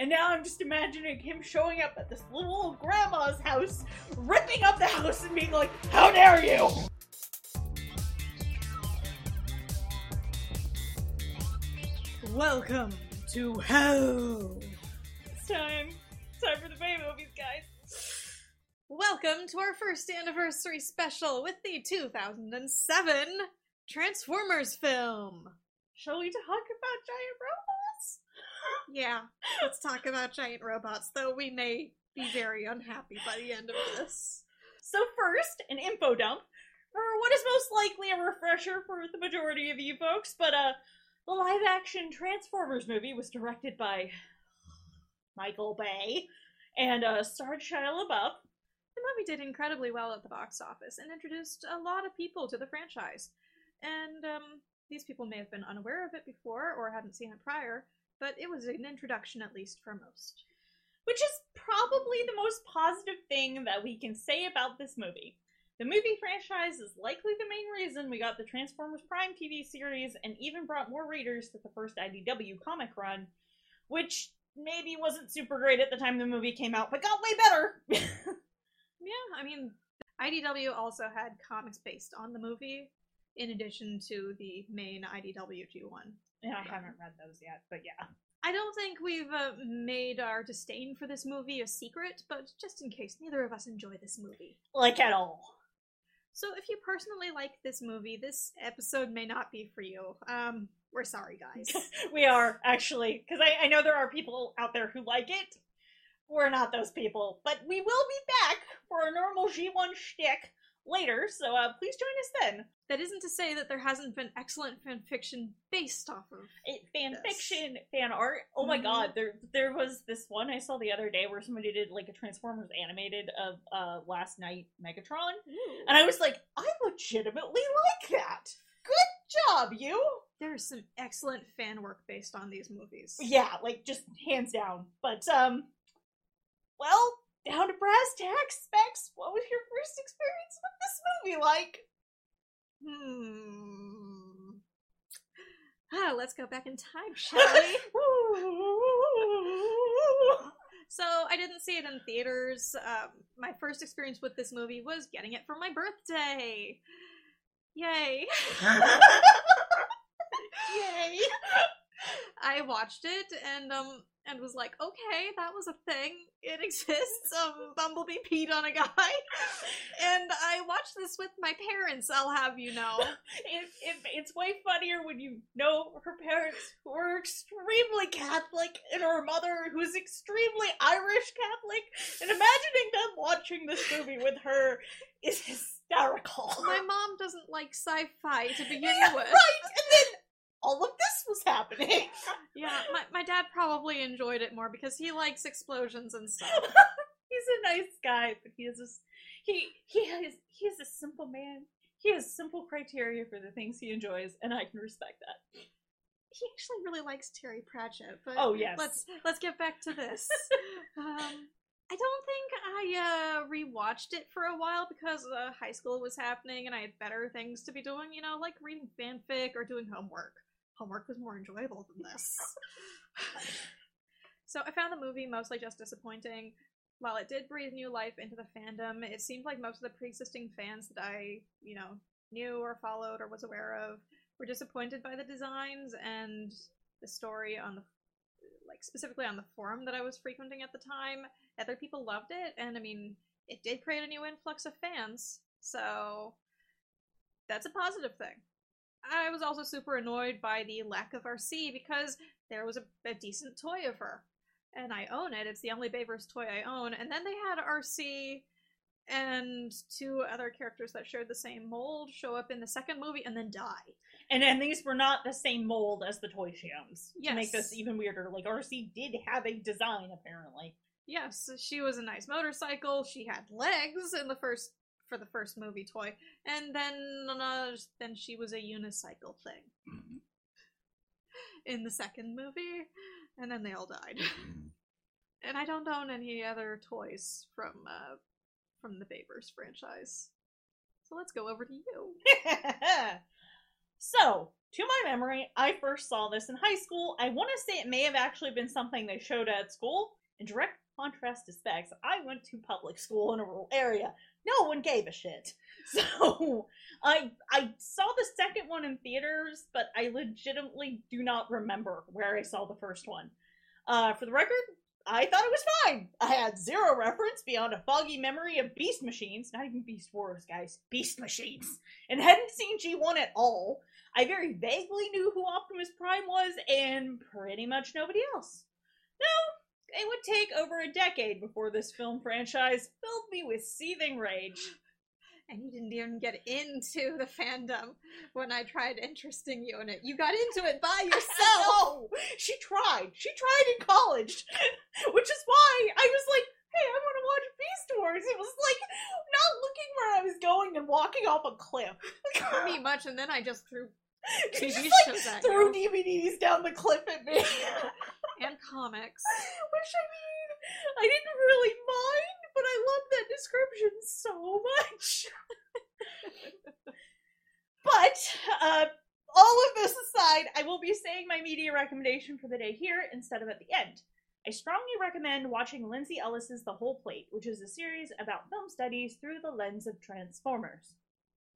And now I'm just imagining him showing up at this little old grandma's house, ripping up the house and being like, How dare you! Welcome to hell! It's time. It's time for the Bay movies, guys. Welcome to our first anniversary special with the 2007 Transformers film. Shall we talk about giant robots? Yeah, let's talk about giant robots, though we may be very unhappy by the end of this. So first, an info dump for what is most likely a refresher for the majority of you folks, but uh, the live-action Transformers movie was directed by Michael Bay and uh, starred Shia LaBeouf. The movie did incredibly well at the box office and introduced a lot of people to the franchise. And um, these people may have been unaware of it before or hadn't seen it prior, but it was an introduction at least for most. which is probably the most positive thing that we can say about this movie. The movie franchise is likely the main reason we got the Transformers Prime TV series and even brought more readers to the first IDW comic run, which maybe wasn't super great at the time the movie came out, but got way better. Yeah, I mean, IDW also had comics based on the movie, in addition to the main IDW G1. Yeah, I haven't read those yet, but yeah. I don't think we've uh, made our disdain for this movie a secret, but just in case, neither of us enjoy this movie. Like at all. So if you personally like this movie, this episode may not be for you. Um, we're sorry, guys. we are, actually, because I, I know there are people out there who like it. We're not those people, but we will be back for a normal G1 shtick later, so uh, please join us then. that isn't to say that there hasn't been excellent fan fiction based off of. It, fan Yes. fiction, fan art. Oh my Mhm. god, there there was this one I saw the other day where somebody did like a Transformers animated of uh Last Knight Megatron, and I was like, I legitimately like that. Good job, you. There's some excellent fan work based on these movies. Yeah, like just hands down. But um, well, down to brass tacks, Specs. What was your first experience with this movie like? Hmm. Ah, let's go back in time, shall we? So I didn't see it in theaters. Um, my first experience with this movie was getting it for my birthday. Yay! Yay! I watched it and um and was like, okay, that was a thing. It exists. Um, Bumblebee peed on a guy, and I watched this with my parents. I'll have you know. it, it, it's way funnier when you know her parents who are extremely Catholic and her mother who's extremely Irish Catholic, and imagining them watching this movie with her is hysterical. My mom doesn't like sci-fi to begin Yeah, with. right, and then all of this happening. Yeah, my, my dad probably enjoyed it more because he likes explosions and stuff. He's a nice guy, but he is a, he he has he is a simple man. He has simple criteria for the things he enjoys, and I can respect that. He actually really likes Terry Pratchett, but Oh yes, let's let's get back to this. um, I don't think I uh, rewatched it for a while because uh, high school was happening and I had better things to be doing. You know, like reading fanfic or doing homework. Homework was more enjoyable than this. so I found the movie mostly just disappointing. While it did breathe new life into the fandom, it seemed like most of the pre-existing fans that I, you know, knew or followed or was aware of were disappointed by the designs and the story on the like specifically on the forum that I was frequenting at the time. Other people loved it, and I mean, it did create a new influx of fans, so that's a positive thing. I was also super annoyed by the lack of RC because there was a, a decent toy of her, and I own it. It's the only Bayverse toy I own. And then they had RC and two other characters that shared the same mold show up in the second movie and then die. and and these were not the same mold as the toy shams. owns. To make this even weirder, like RC did have a design apparently. Yes, she was a nice motorcycle. She had legs in the first for the first movie toy, and then uh, then she was a unicycle thing in the second movie, and then they all died. and I don't own any other toys from uh, from the Bayverse franchise. So let's go over to you. so, to my memory, I first saw this in high school. I want to say it may have actually been something they showed at school. In direct contrast to Specs, I went to public school in a rural area. No one gave a shit. So I I saw the second one in theaters, but I legitimately do not remember where I saw the first one. Uh, for the record, I thought it was fine. I had zero reference beyond a foggy memory of Beast Machines, not even Beast Wars, guys, Beast Machines, and hadn't seen G1 at all. I very vaguely knew who Optimus Prime was, and pretty much nobody else. No, it would take over a decade before this film franchise filled me with seething rage. And you didn't even get into the fandom when I tried interesting you in it. You got into it by yourself. She tried. She tried in college, which is why I was like, "Hey, I want to watch Beast Wars." It was like not looking where I was going and walking off a cliff. Me much, and then I just threw TV just like threw. DVDs down the cliff at me, and comics. which I mean, I didn't really mind, but I love that description so much. but uh, all of this aside, I will be saying my media recommendation for the day here instead of at the end. I strongly recommend watching Lindsay Ellis's The Whole Plate, which is a series about film studies through the lens of Transformers.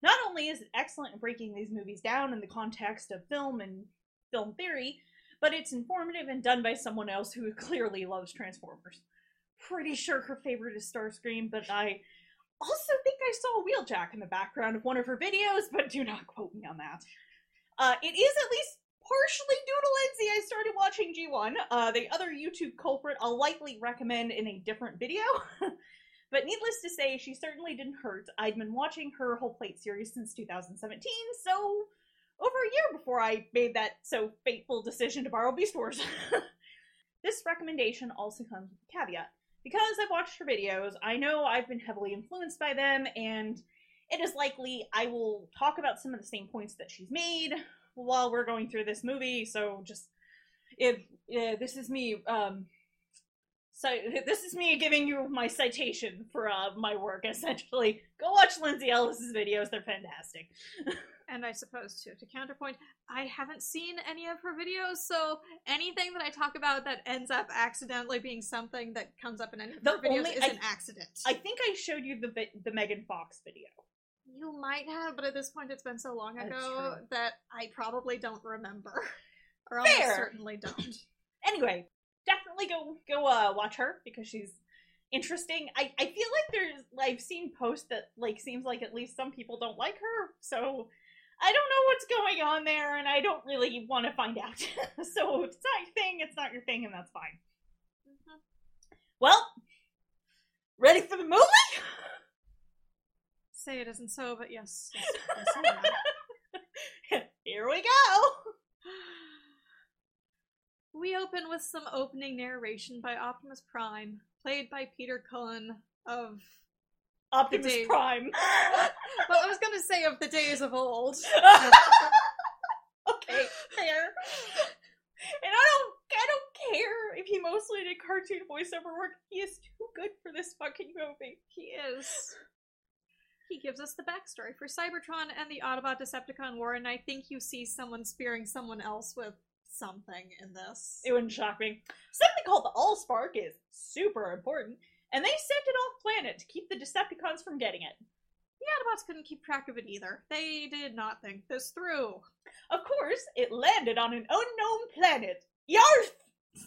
Not only is it excellent at breaking these movies down in the context of film and film theory, but it's informative and done by someone else who clearly loves Transformers. Pretty sure her favorite is Starscream, but I also think I saw Wheeljack in the background of one of her videos, but do not quote me on that. Uh, it is at least partially due to Lindsay I started watching G1. Uh, the other YouTube culprit I'll likely recommend in a different video. but needless to say, she certainly didn't hurt. I'd been watching her whole plate series since 2017, so over a year before I made that so fateful decision to borrow Beast Wars. this recommendation also comes with a caveat. Because I've watched her videos, I know I've been heavily influenced by them, and it is likely I will talk about some of the same points that she's made while we're going through this movie. So just if uh, this is me, um, so this is me giving you my citation for uh, my work. Essentially, go watch Lindsay Ellis's videos; they're fantastic. And I suppose too, to counterpoint, I haven't seen any of her videos, so anything that I talk about that ends up accidentally being something that comes up in any of The her videos only- is I- an accident. I think I showed you the the Megan Fox video. You might have, but at this point it's been so long ago that I probably don't remember. or almost Fair. certainly don't. anyway, definitely go go uh, watch her because she's interesting. I, I feel like there's I've seen posts that like seems like at least some people don't like her, so I don't know what's going on there, and I don't really want to find out. so if it's not your thing, it's not your thing, and that's fine. Mhm. Well, ready for the movie? Say it isn't so, but yes. yes, yes Here we go. We open with some opening narration by Optimus Prime, played by Peter Cullen of. Optimus Dave. Prime. Well, I was gonna say of the days of old. okay, fair. And I don't, I don't care if he mostly did cartoon voiceover work. He is too good for this fucking movie. He is. He gives us the backstory for Cybertron and the Autobot Decepticon War, and I think you see someone spearing someone else with something in this. It wouldn't shock me. Something called the Allspark is super important, and they sent it off planet to keep the Decepticons from getting it. The Autobots couldn't keep track of it either. They did not think this through. Of course, it landed on an unknown planet. Yarth!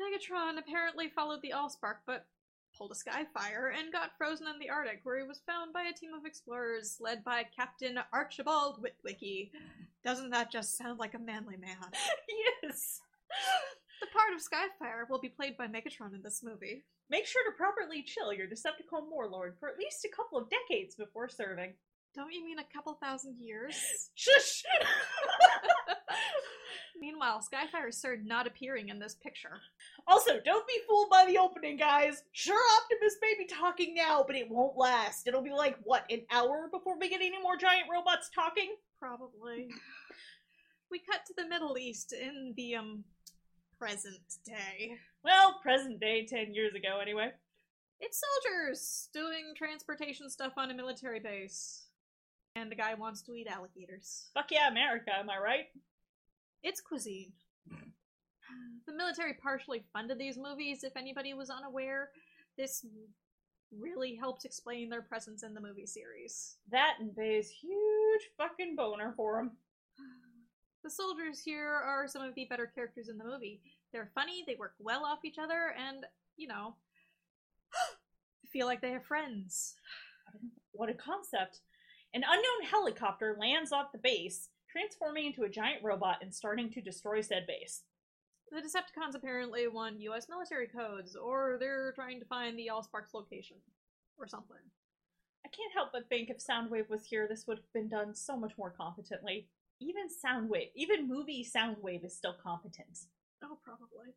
Megatron apparently followed the Allspark, but pulled a skyfire and got frozen in the Arctic, where he was found by a team of explorers led by Captain Archibald Witwicky. Doesn't that just sound like a manly man? yes. The part of Skyfire will be played by Megatron in this movie. Make sure to properly chill your Decepticon warlord for at least a couple of decades before serving. Don't you mean a couple thousand years? Shush! Meanwhile, Skyfire's Surd not appearing in this picture. also, don't be fooled by the opening, guys. Sure, Optimus may be talking now, but it won't last. It'll be like, what, an hour before we get any more giant robots talking? Probably. We cut to the Middle East in the, um, present day. Well, present day, 10 years ago, anyway. It's soldiers doing transportation stuff on a military base. And the guy wants to eat alligators. Fuck yeah, America, am I right? It's cuisine. Mm. The military partially funded these movies, if anybody was unaware. This really helps explain their presence in the movie series. That and Bay's huge fucking boner for him. The soldiers here are some of the better characters in the movie. They're funny, they work well off each other, and, you know, feel like they have friends. What a concept. An unknown helicopter lands off the base, transforming into a giant robot and starting to destroy said base. The Decepticons apparently won US military codes, or they're trying to find the Allsparks location, or something. I can't help but think if Soundwave was here, this would have been done so much more competently. Even Soundwave, even movie Soundwave is still competent. Oh, probably.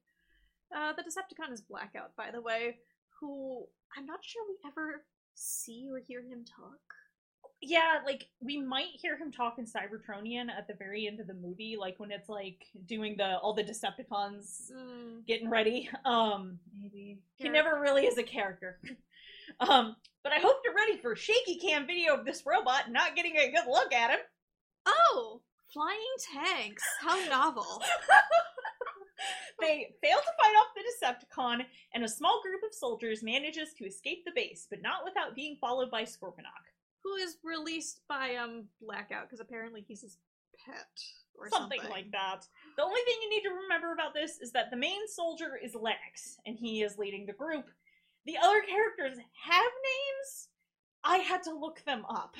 Uh, the Decepticon is Blackout, by the way, who I'm not sure we ever see or hear him talk. Yeah, like we might hear him talk in Cybertronian at the very end of the movie, like when it's like doing the all the Decepticons Mm, getting ready. Um, maybe he never really is a character. um, but I hope you're ready for shaky cam video of this robot not getting a good look at him. Oh! Flying tanks! How novel. they fail to fight off the Decepticon, and a small group of soldiers manages to escape the base, but not without being followed by Scorponok. Who is released by um Blackout, because apparently he's his pet or something, something. like that. The only thing you need to remember about this is that the main soldier is Lennox, and he is leading the group. The other characters have names. I had to look them up.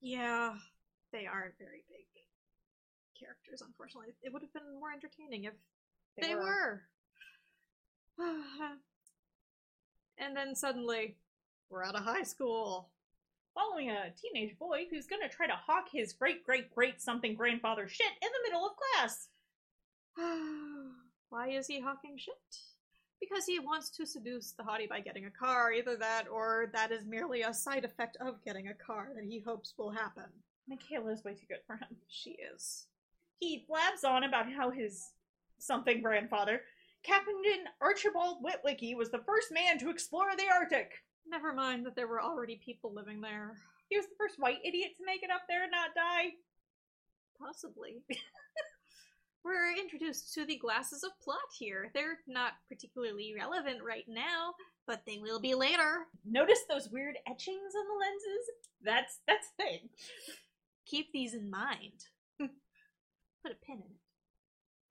Yeah, they aren't very big characters, unfortunately. It would have been more entertaining if they, were. and then suddenly, we're out of high school. Following a teenage boy who's gonna try to hawk his great great great something grandfather shit in the middle of class. Why is he hawking shit? Because he wants to seduce the hottie by getting a car. Either that, or that is merely a side effect of getting a car that he hopes will happen. Mikaela is way too good for him. She is. He blabs on about how his something grandfather, Captain Archibald Witwicky, was the first man to explore the Arctic. Never mind that there were already people living there. He was the first white idiot to make it up there and not die. Possibly. We're introduced to the glasses of plot here. They're not particularly relevant right now, but they will be later. Notice those weird etchings on the lenses? That's that's a thing. Keep these in mind. Put a pin in it.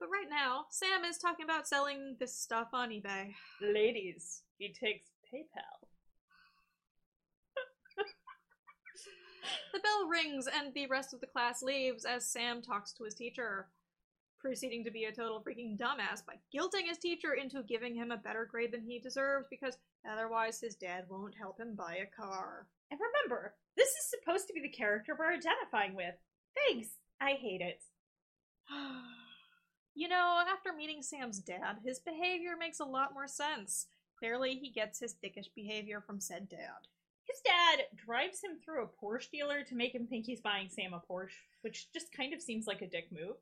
But right now, Sam is talking about selling this stuff on eBay. Ladies, he takes PayPal. The bell rings and the rest of the class leaves as Sam talks to his teacher, proceeding to be a total freaking dumbass by guilting his teacher into giving him a better grade than he deserves because otherwise his dad won't help him buy a car. And remember, this is supposed to be the character we're identifying with. Thanks. I hate it. you know, after meeting Sam's dad, his behavior makes a lot more sense. Clearly, he gets his dickish behavior from said dad. His dad drives him through a Porsche dealer to make him think he's buying Sam a Porsche, which just kind of seems like a dick move.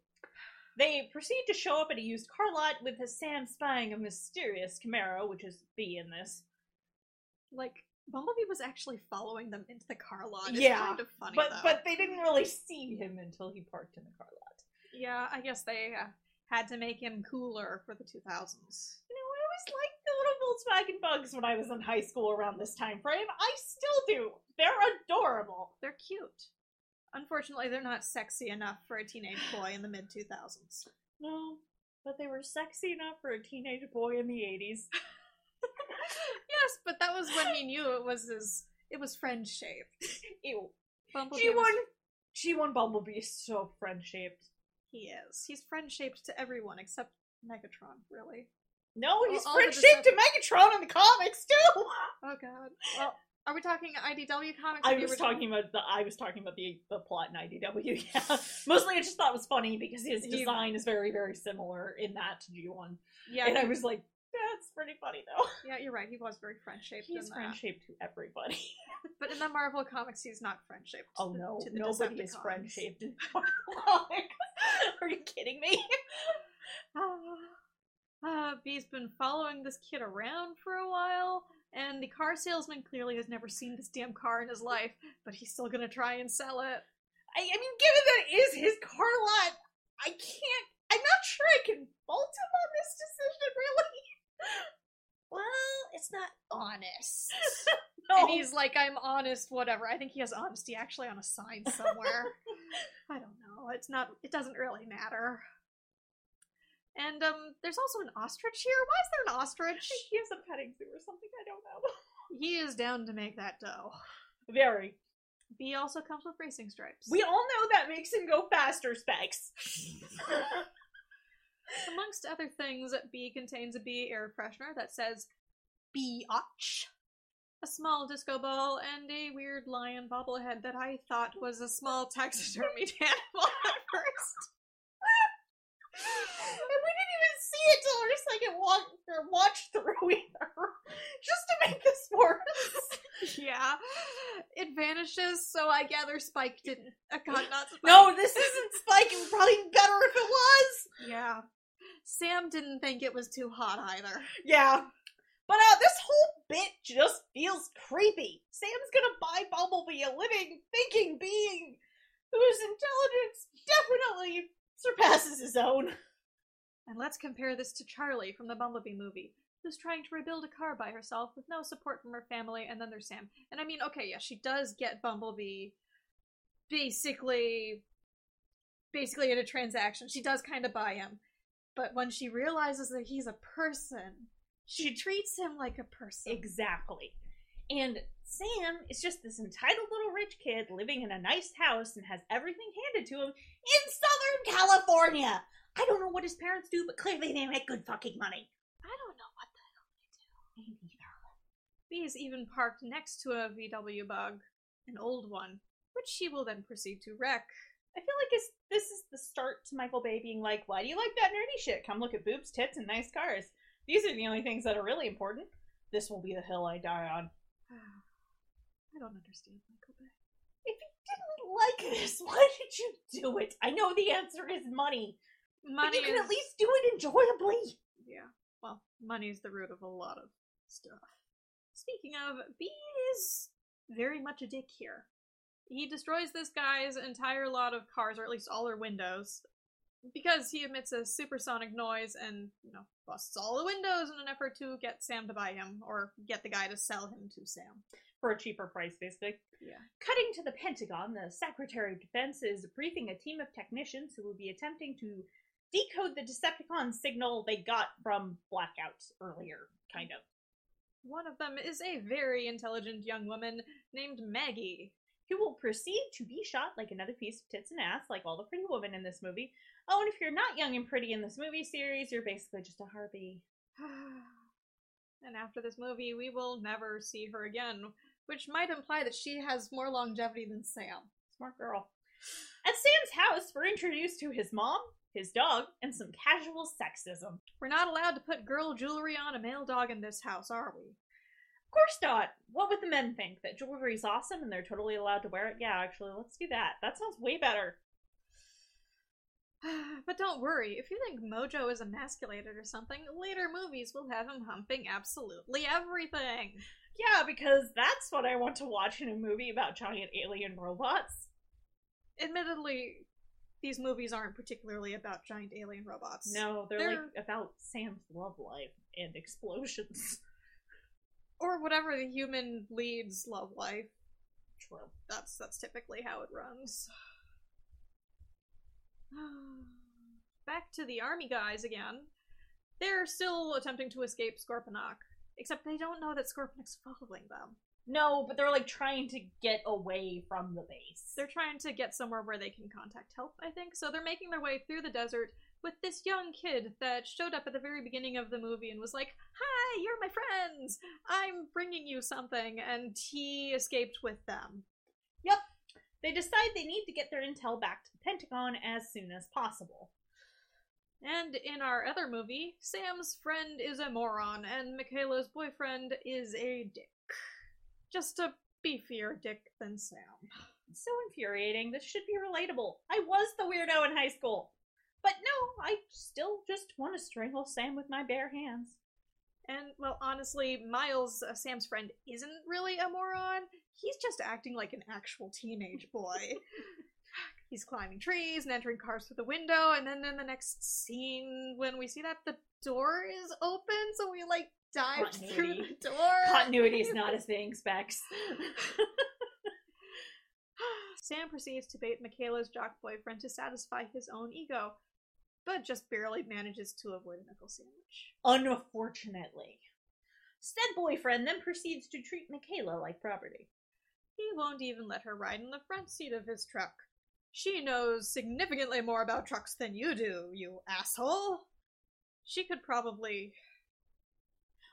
They proceed to show up at a used car lot with Sam spying a mysterious Camaro, which is B in this. Like, Bumblebee was actually following them into the car lot. It's Yeah, kind of funny, But though. but they didn't really see him until he parked in the car lot. yeah, I guess they uh, had to make him cooler for the 2000s. You know, I always liked little Volkswagen bugs when I was in high school around this time frame. I still do. They're adorable. They're cute. Unfortunately, they're not sexy enough for a teenage boy in the mid 2000s. No, but they were sexy enough for a teenage boy in the 80s. yes, but that was when he knew it was his. It was friend shaped. Ew. Bumblebee G1 was- G1 Bumblebee is so friend shaped. He is. He's friend shaped to everyone except Megatron, really. No, he's all friend shaped to Megatron in the comics too. Oh god. Well, are we talking IDW comics? I was talking about the I was talking about the the plot in IDW. Yeah, mostly I just thought it was funny because his design is very very similar in that to G1, Yeah, and I was like, that's pretty funny though. yeah, you're right. He was very friend shaped. He's friend shaped to everybody. But in the Marvel comics, he's not friend shaped. Oh no, to the nobody is friend shaped in comics. Are you kidding me? Ah. Uh, Bee's been following this kid around for a while, And the car salesman clearly has never seen this damn car in his life, but he's still gonna try and sell it. I, I mean, given that it is his car lot, I can't. I'm not sure I can fault him on this decision, really. Well, it's not honest. No. And he's like, I'm honest, whatever. I think he has honesty actually on a sign somewhere. I don't know. It's not, it doesn't really matter. And um, there's also an ostrich here. Why is there an ostrich? he has a petting zoo or something. I don't know. He is down to make that dough. Very. B also comes with racing stripes. We all know that makes him go faster, Specs. Amongst other things, B contains a B air freshener that says B-Otch, a small disco ball, and a weird lion bobblehead that I thought was a small taxidermied animal at first. and we didn't even see it till our second walk watch through either. Just to make this worse. yeah, it vanishes, so I gather Spike didn't. Uh, God, not Spike. No, this isn't Spike. It would probably be better if it was. Yeah. Sam didn't think it was too hot either. Yeah. But uh, this whole bit just feels creepy. Sam's gonna buy Bumblebee a living, thinking being whose intelligence definitely surpasses his own. And let's compare this to Charlie from the Bumblebee movie, who's trying to rebuild a car by herself with no support from her family, and then there's Sam. And I mean, okay, yeah, she does get Bumblebee basically basically in a transaction. She does kind of buy him. But when she realizes that he's a person, she treats him like a person. Exactly. And Sam is just this entitled little rich kid living in a nice house and has everything handed to him in Southern California. I don't know what his parents do, but clearly they make good fucking money. I don't know what the hell they do. Me neither. B is even parked next to a VW bug, an old one, which she will then proceed to wreck. I feel like it's, this is the start to Michael Bay being like, why do you like that nerdy shit? Come look at boobs, tits, and nice cars. These are the only things that are really important. This will be the hill I die on. I don't understand Michael Bay. If you didn't like this, why did you do it? I know the answer is money, Money but you can is- at least do it enjoyably. Yeah. Well, money's the root of a lot of stuff. Speaking of, B is very much a dick here. He destroys this guy's entire lot of cars, or at least all their windows, because he emits a supersonic noise and, you know, busts all the windows in an effort to get Sam to buy him, or get the guy to sell him to Sam. For a cheaper price, basically. Yeah. Cutting to the Pentagon, the Secretary of Defense is briefing a team of technicians who will be attempting to decode the Decepticon signal they got from blackouts earlier, kind of. One of them is a very intelligent young woman named Maggie. Who will proceed to be shot like another piece of tits and ass, like all the pretty women in this movie. Oh, and if you're not young and pretty in this movie series, you're basically just a harpy. and after this movie, we will never see her again, which might imply that she has more longevity than Sam. Smart girl. At Sam's house, we're introduced to his mom, his dog, and some casual sexism. We're not allowed to put girl jewelry on a male dog in this house, are we? Of course not. What would the men think? That jewelry's awesome and they're totally allowed to wear it? Yeah, actually, let's do that. That sounds way better. but don't worry, if you think Mojo is emasculated or something, later movies will have him humping absolutely everything. Yeah, because that's what I want to watch in a movie about giant alien robots. Admittedly, these movies aren't particularly about giant alien robots. No, they're, They're- like about Sam's love life and explosions. Or whatever the human leads love life. True. That's that's typically how it runs. Back to the army guys again. They're still attempting to escape Scorponok, except they don't know that Scorponok's following them. No, but they're like trying to get away from the base. They're trying to get somewhere where they can contact help, I think. So they're making their way through the desert with this young kid that showed up at the very beginning of the movie and was like, Hi, you're my friends! I'm bringing you something. And he escaped with them. Yep. They decide they need to get their intel back to the Pentagon as soon as possible. And in our other movie, Sam's friend is a moron and Mikaela's boyfriend is a dick. Just a beefier dick than Sam. So infuriating. This should be relatable. I was the weirdo in high school. But no, I still just want to strangle Sam with my bare hands. And, well, honestly, Miles, uh, Sam's friend, isn't really a moron. He's just acting like an actual teenage boy. He's climbing trees and entering cars through the window, and then in the next scene, when we see that the door is open, so we like dive through Continuity. the door. Continuity is not a thing, Specs. Sam proceeds to bait Mikaela's jock boyfriend to satisfy his own ego, but just barely manages to avoid a knuckle sandwich. Unfortunately. Said boyfriend then proceeds to treat Mikaela like property. He won't even let her ride in the front seat of his truck. She knows significantly more about trucks than you do, you asshole. She could probably.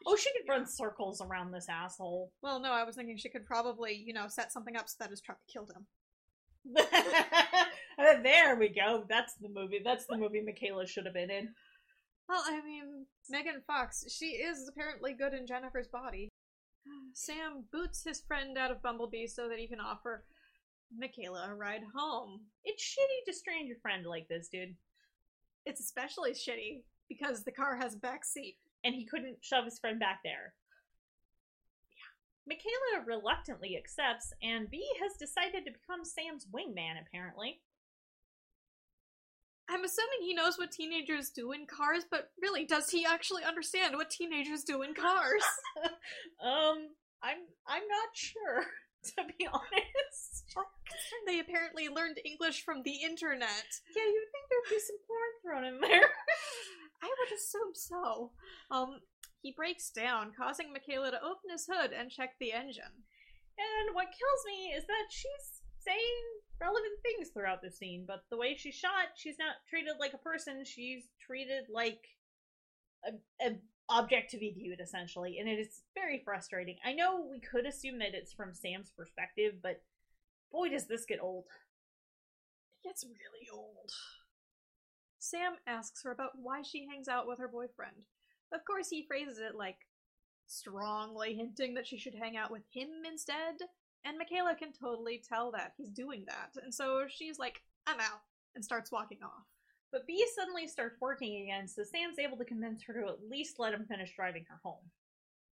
Oh, she could run circles around this asshole. Well, no, I was thinking she could probably, you know, set something up so that his truck killed him. Uh, there we go. That's the movie. That's the movie Mikaela should have been in. Well, I mean, Megan Fox, she is apparently good in Jennifer's body. Sam boots his friend out of Bumblebee so that he can offer Mikaela a ride home. It's shitty to strand your friend like this, dude. It's especially shitty because the car has a back seat. And he couldn't shove his friend back there. Yeah. Mikaela reluctantly accepts, and B has decided to become Sam's wingman, apparently. I'm assuming he knows what teenagers do in cars, but really, does he actually understand what teenagers do in cars? um, I'm I'm not sure, to be honest. they apparently learned English from the internet. Yeah, you'd think there'd be some porn thrown in there. I would assume so. Um, he breaks down, causing Mikaela to open his hood and check the engine. And what kills me is that she's saying relevant things throughout the scene, but the way she's shot, she's not treated like a person. She's treated like a, a object to be viewed, essentially, and it is very frustrating. I know we could assume that it's from Sam's perspective, but boy, does this get old. It gets really old. Sam asks her about why she hangs out with her boyfriend. Of course, he phrases it like strongly hinting that she should hang out with him instead, and Mikaela can totally tell that he's doing that, and so she's like, I'm out, and starts walking off. But B suddenly starts working again, so Sam's able to convince her to at least let him finish driving her home.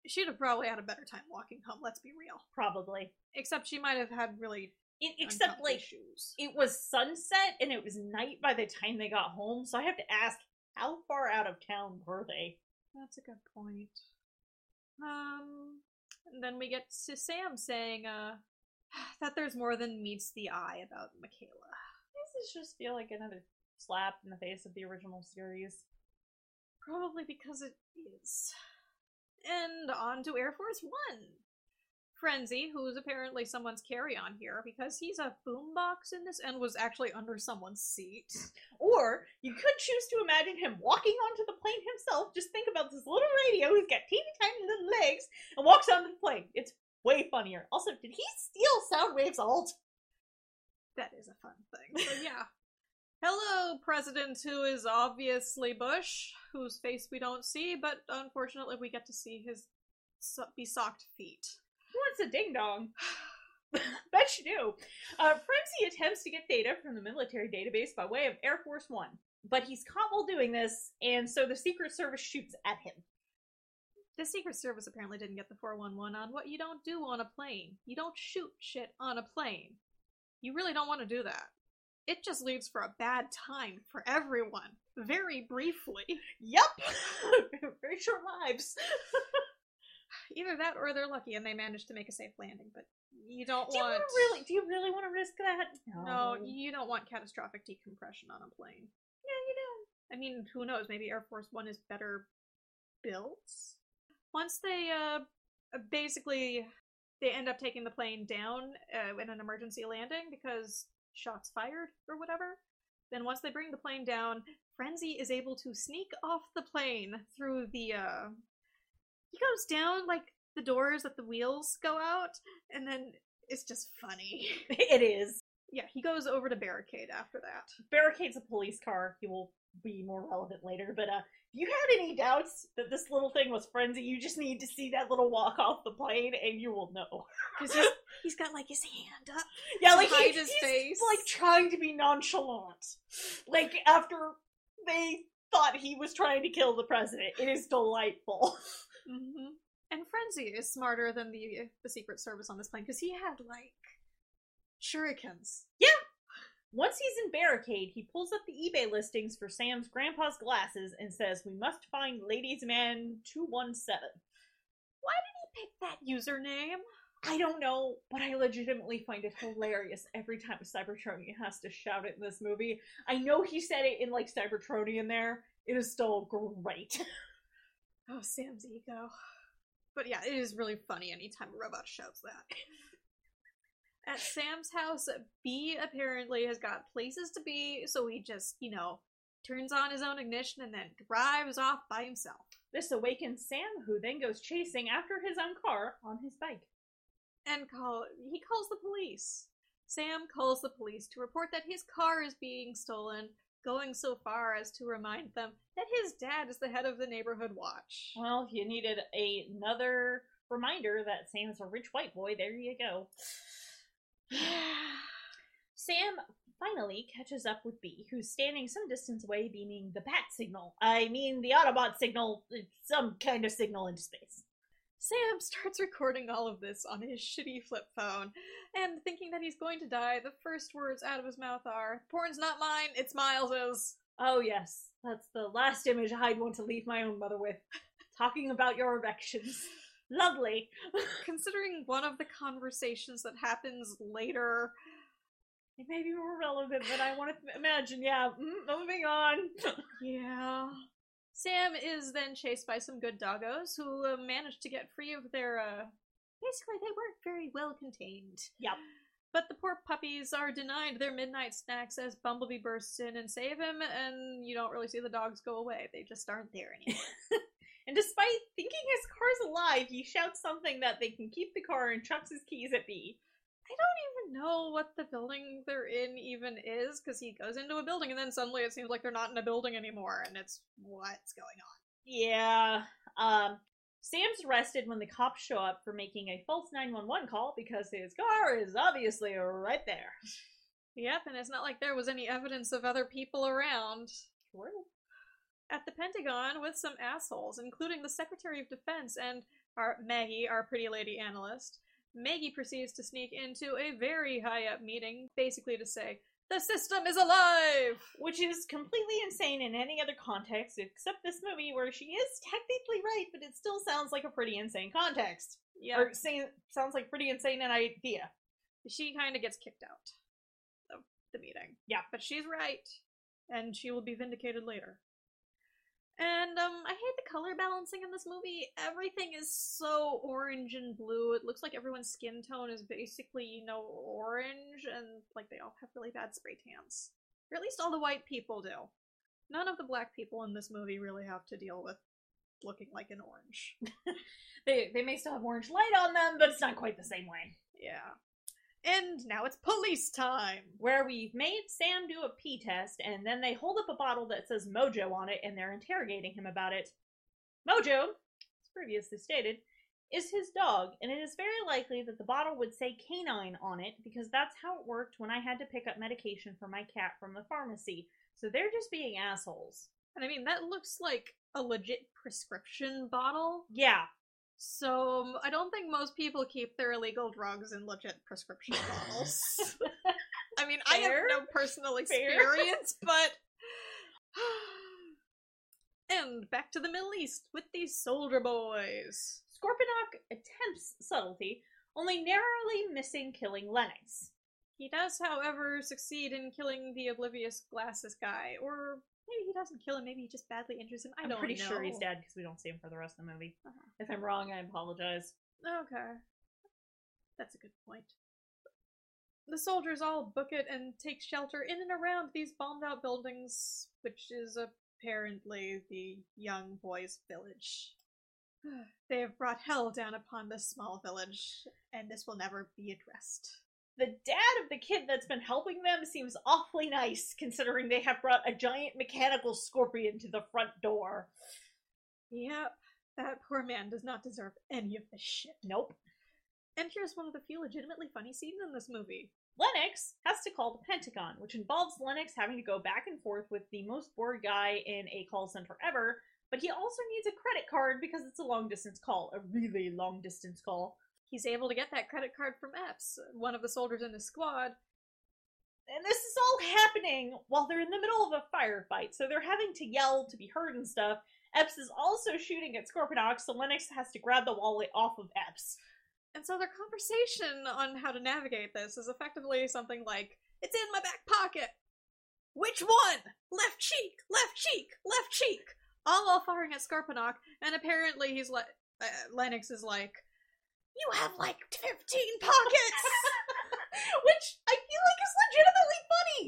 She'd have probably had a better time walking home, let's be real. Probably. Except she might have had really It, except, like, shoes. it was sunset and it was night by the time they got home, so I have to ask, how far out of town were they? That's a good point. Um, and then we get to Sam saying, uh, that there's more than meets the eye about Mikaela. This just feel like another slap in the face of the original series? Probably because it is. And on to Air Force One. Frenzy, who's apparently someone's carry-on here because he's a boombox in this and was actually under someone's seat. Or you could choose to imagine him walking onto the plane himself. Just think about this little radio. He's got teeny tiny little legs and walks onto the plane. It's way funnier. Also, did he steal Soundwave's alt? That is a fun thing. So yeah. Hello, President, who is obviously Bush, whose face we don't see, but unfortunately we get to see his so- besocked feet. Who wants a ding dong? Bet you do. Uh, Frenzy attempts to get data from the military database by way of Air Force One, but he's caught while doing this, and so the Secret Service shoots at him. The Secret Service apparently didn't get the 411 on what you don't do on a plane. You don't shoot shit on a plane. You really don't want to do that. It just leaves for a bad time for everyone. Very briefly. Yep! Very short lives. Either that or they're lucky and they manage to make a safe landing, but you don't Do you want want really? Do you really want to risk that? No, you don't want catastrophic decompression on a plane. Yeah, you know. I mean, who knows? Maybe Air Force One is better built. Once they, uh, basically, they end up taking the plane down uh, in an emergency landing because shots fired or whatever. Then once they bring the plane down, Frenzy is able to sneak off the plane through the, uh, he goes down like the doors that the wheels go out, and then it's just funny. It is. yeah, he goes over to barricade after that. Barricade's a police car. He will be more relevant later. But uh, if you had any doubts that this little thing was Frenzy, you just need to see that little walk off the plane, and you will know. Because he's, he's got like his hand up. Yeah, like he- his he's, face. like trying to be nonchalant. Like after they thought he was trying to kill the president. It is delightful. hmm And Frenzy is smarter than the the Secret Service on this plane because he had like shurikens. Once he's in Barricade, he pulls up the eBay listings for Sam's grandpa's glasses and says, We must find Ladies Man 217. Why did he pick that username? I don't know, but I legitimately find it hilarious every time Cybertronian has to shout it in this movie. I know he said it in like Cybertronian there. It is still great. Oh, Sam's ego. But yeah, it is really funny anytime a robot shouts that. At Sam's house, B apparently has got places to be, so he just, you know, turns on his own ignition and then drives off by himself. This awakens Sam, who then goes chasing after his own car on his bike. And call he calls the police. Sam calls the police to report that his car is being stolen, going so far as to remind them that his dad is the head of the neighborhood watch. Well, if you needed another reminder that Sam's a rich white boy, there you go. Sam finally catches up with B, who's standing some distance away beaming the bat signal. I mean, the Autobot signal, some kind of signal into space. Sam starts recording all of this on his shitty flip phone, and thinking that he's going to die, the first words out of his mouth are, Porn's not mine, it's Miles's. Oh, yes, that's the last image I'd want to leave my own mother with. Talking about your erections. Lovely. Considering one of the conversations that happens later, It may be more relevant than I want to imagine. Yeah, mm, moving on. yeah. Sam is then chased by some good doggos who uh, manage to get free of their, uh, basically, they weren't very well contained. Yep. But the poor puppies are denied their midnight snacks as Bumblebee bursts in and save him, and you don't really see the dogs go away. They just aren't there anymore. And despite thinking his car's alive, he shouts something that they can keep the car and chucks his keys at B. I don't even know what the building they're in even is, because he goes into a building and then suddenly it seems like they're not in a building anymore, and it's what's going on. Yeah. Um, Sam's arrested when the cops show up for making a false 911 call because his car is obviously right there. Yep, and it's not like there was any evidence of other people around. True. At the Pentagon with some assholes, including the Secretary of Defense and our Maggie, our pretty lady analyst. Maggie proceeds to sneak into a very high up meeting, basically to say, The system is alive! Which is completely insane in any other context except this movie where she is technically right, but it still sounds like a pretty insane context. Yeah, Or say, sounds like pretty insane an idea. she kind of gets kicked out of the meeting. Yeah. But she's right, and she will be vindicated later. And um, I hate the color balancing in this movie. Everything is so orange and blue. It looks like everyone's skin tone is basically, you know, orange, and like they all have really bad spray tans. Or at least all the white people do. None of the black people in this movie really have to deal with looking like an orange. They, they may still have orange light on them, but it's not quite the same way. yeah. And now it's police time! where we've made Sam do a pee test, and then they hold up a bottle that says Mojo on it, and they're interrogating him about it. Mojo, as previously stated, is his dog, and it is very likely that the bottle would say canine on it because that's how it worked when I had to pick up medication for my cat from the pharmacy. So they're just being assholes. And I mean, that looks like a legit prescription bottle. Yeah, So um, I don't think most people keep their illegal drugs in legit prescription bottles. I mean, I have no personal Fair. experience, but. and back to the Middle East with these soldier boys. Scorponok attempts subtlety, only narrowly missing killing Lennox. He does, however, succeed in killing the oblivious glasses guy, or maybe he doesn't kill him. Maybe he just badly injures him. I I'm don't pretty know. sure he's dead because we don't see him for the rest of the movie. Uh-huh. If I'm wrong, I apologize. Okay. That's a good point. The soldiers all book it and take shelter in and around these bombed out buildings, which is apparently the young boys' village. They have brought hell down upon this small village, and this will never be addressed. The dad of the kid that's been helping them seems awfully nice, considering they have brought a giant mechanical scorpion to the front door. Yep, that poor man does not deserve any of this shit. Nope. And here's one of the few legitimately funny scenes in this movie. Lennox has to call the Pentagon, which involves Lennox having to go back and forth with the most bored guy in a call center ever, but he also needs a credit card because it's a long distance call, a really long distance call. He's able to get that credit card from Epps, one of the soldiers in the squad. And this is all happening while they're in the middle of a firefight, so they're having to yell to be heard and stuff. Epps is also shooting at Scorponok, so Lennox has to grab the wallet off of Epps. And so their conversation on how to navigate this is effectively something like, It's in my back pocket! Which one? Left cheek, left cheek, left cheek! All while firing at Scorponok, and apparently he's like, uh, Lennox is like, You have like 15 pockets! Which I feel like is legitimately funny.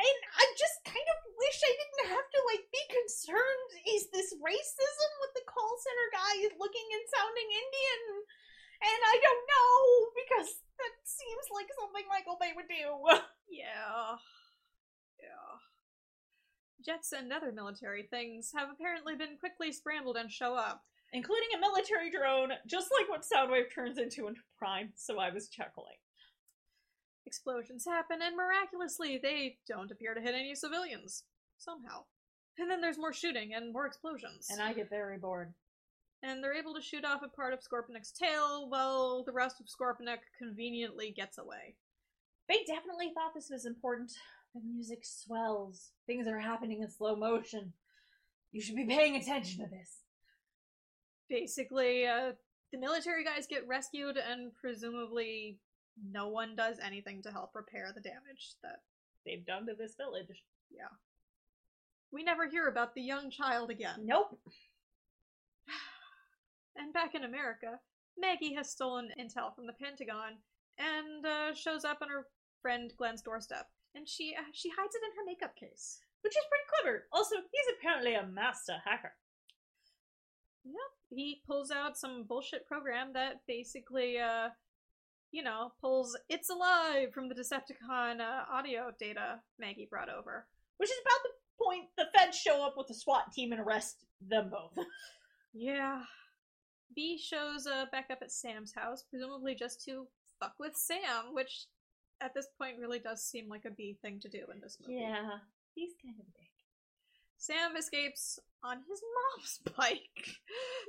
And I just kind of wish I didn't have to like be concerned. Is this racism with the call center guy looking and sounding Indian? And I don't know because that seems like something Michael Bay would do. yeah. Yeah. Jets and other military things have apparently been quickly scrambled and show up. Including a military drone, just like what Soundwave turns into in Prime, so I was chuckling. Explosions happen, and miraculously, they don't appear to hit any civilians. Somehow. And then there's more shooting and more explosions. And I get very bored. And they're able to shoot off a part of Scorponok's tail while the rest of Scorponok conveniently gets away. They definitely thought this was important. The music swells. Things are happening in slow motion. You should be paying attention to this. Basically, uh, the military guys get rescued, and presumably no one does anything to help repair the damage that they've done to this village. Yeah. We never hear about the young child again. Nope. And back in America, Maggie has stolen intel from the Pentagon and uh, shows up on her friend Glenn's doorstep, and she uh, she hides it in her makeup case, which is pretty clever. Also, he's apparently a master hacker. Yep, he pulls out some bullshit program that basically, uh, you know, pulls "It's alive" from the Decepticon uh, audio data Maggie brought over, which is about the point the feds show up with the SWAT team and arrest them both. yeah, B shows uh, back up at Sam's house, presumably just to fuck with Sam, which at this point really does seem like a B thing to do in this movie. Yeah, he's kind of. Sam escapes on his mom's bike.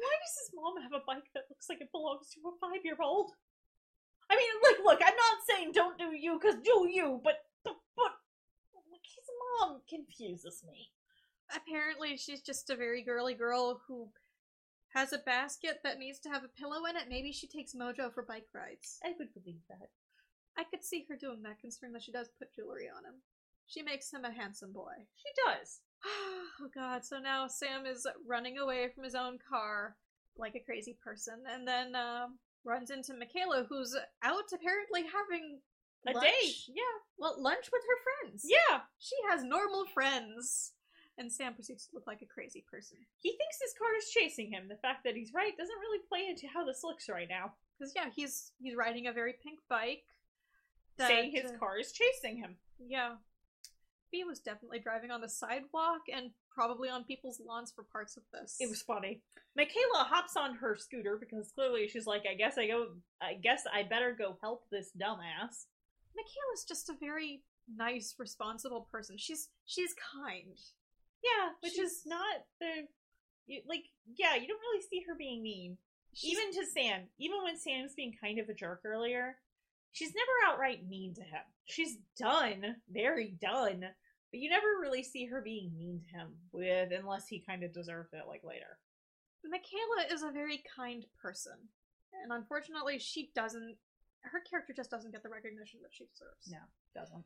Why does his mom have a bike that looks like it belongs to a five year old? I mean, like, look, I'm not saying don't do you, because do you, but, but, but, like, his mom confuses me. Apparently, she's just a very girly girl who has a basket that needs to have a pillow in it. Maybe she takes Mojo for bike rides. I would believe that. I could see her doing that, considering that she does put jewelry on him. She makes him a handsome boy. She does. Oh god, so now Sam is running away from his own car like a crazy person, and then uh, runs into Mikaela, who's out apparently having a lunch. date. Yeah, well, lunch with her friends. Yeah, she has normal friends and Sam proceeds to look like a crazy person. He thinks his car is chasing him. The fact that he's right doesn't really play into how this looks right now. Because yeah, he's he's riding a very pink bike. That, saying his uh, car is chasing him. Yeah. B was definitely driving on the sidewalk and probably on people's lawns for parts of this. It was funny. Mikaela hops on her scooter because clearly she's like, I guess I go I guess I better go help this dumbass. Mikaela's just a very nice, responsible person. She's she's kind. Yeah, which She's... is not the you, like. Yeah, you don't really see her being mean, she's... even to Sam. Even when Sam's being kind of a jerk earlier, she's never outright mean to him. She's done, very done, but you never really see her being mean to him with unless he kind of deserves it like later. Mikaela is a very kind person, and unfortunately, she doesn't. Her character just doesn't get the recognition that she deserves. No, doesn't.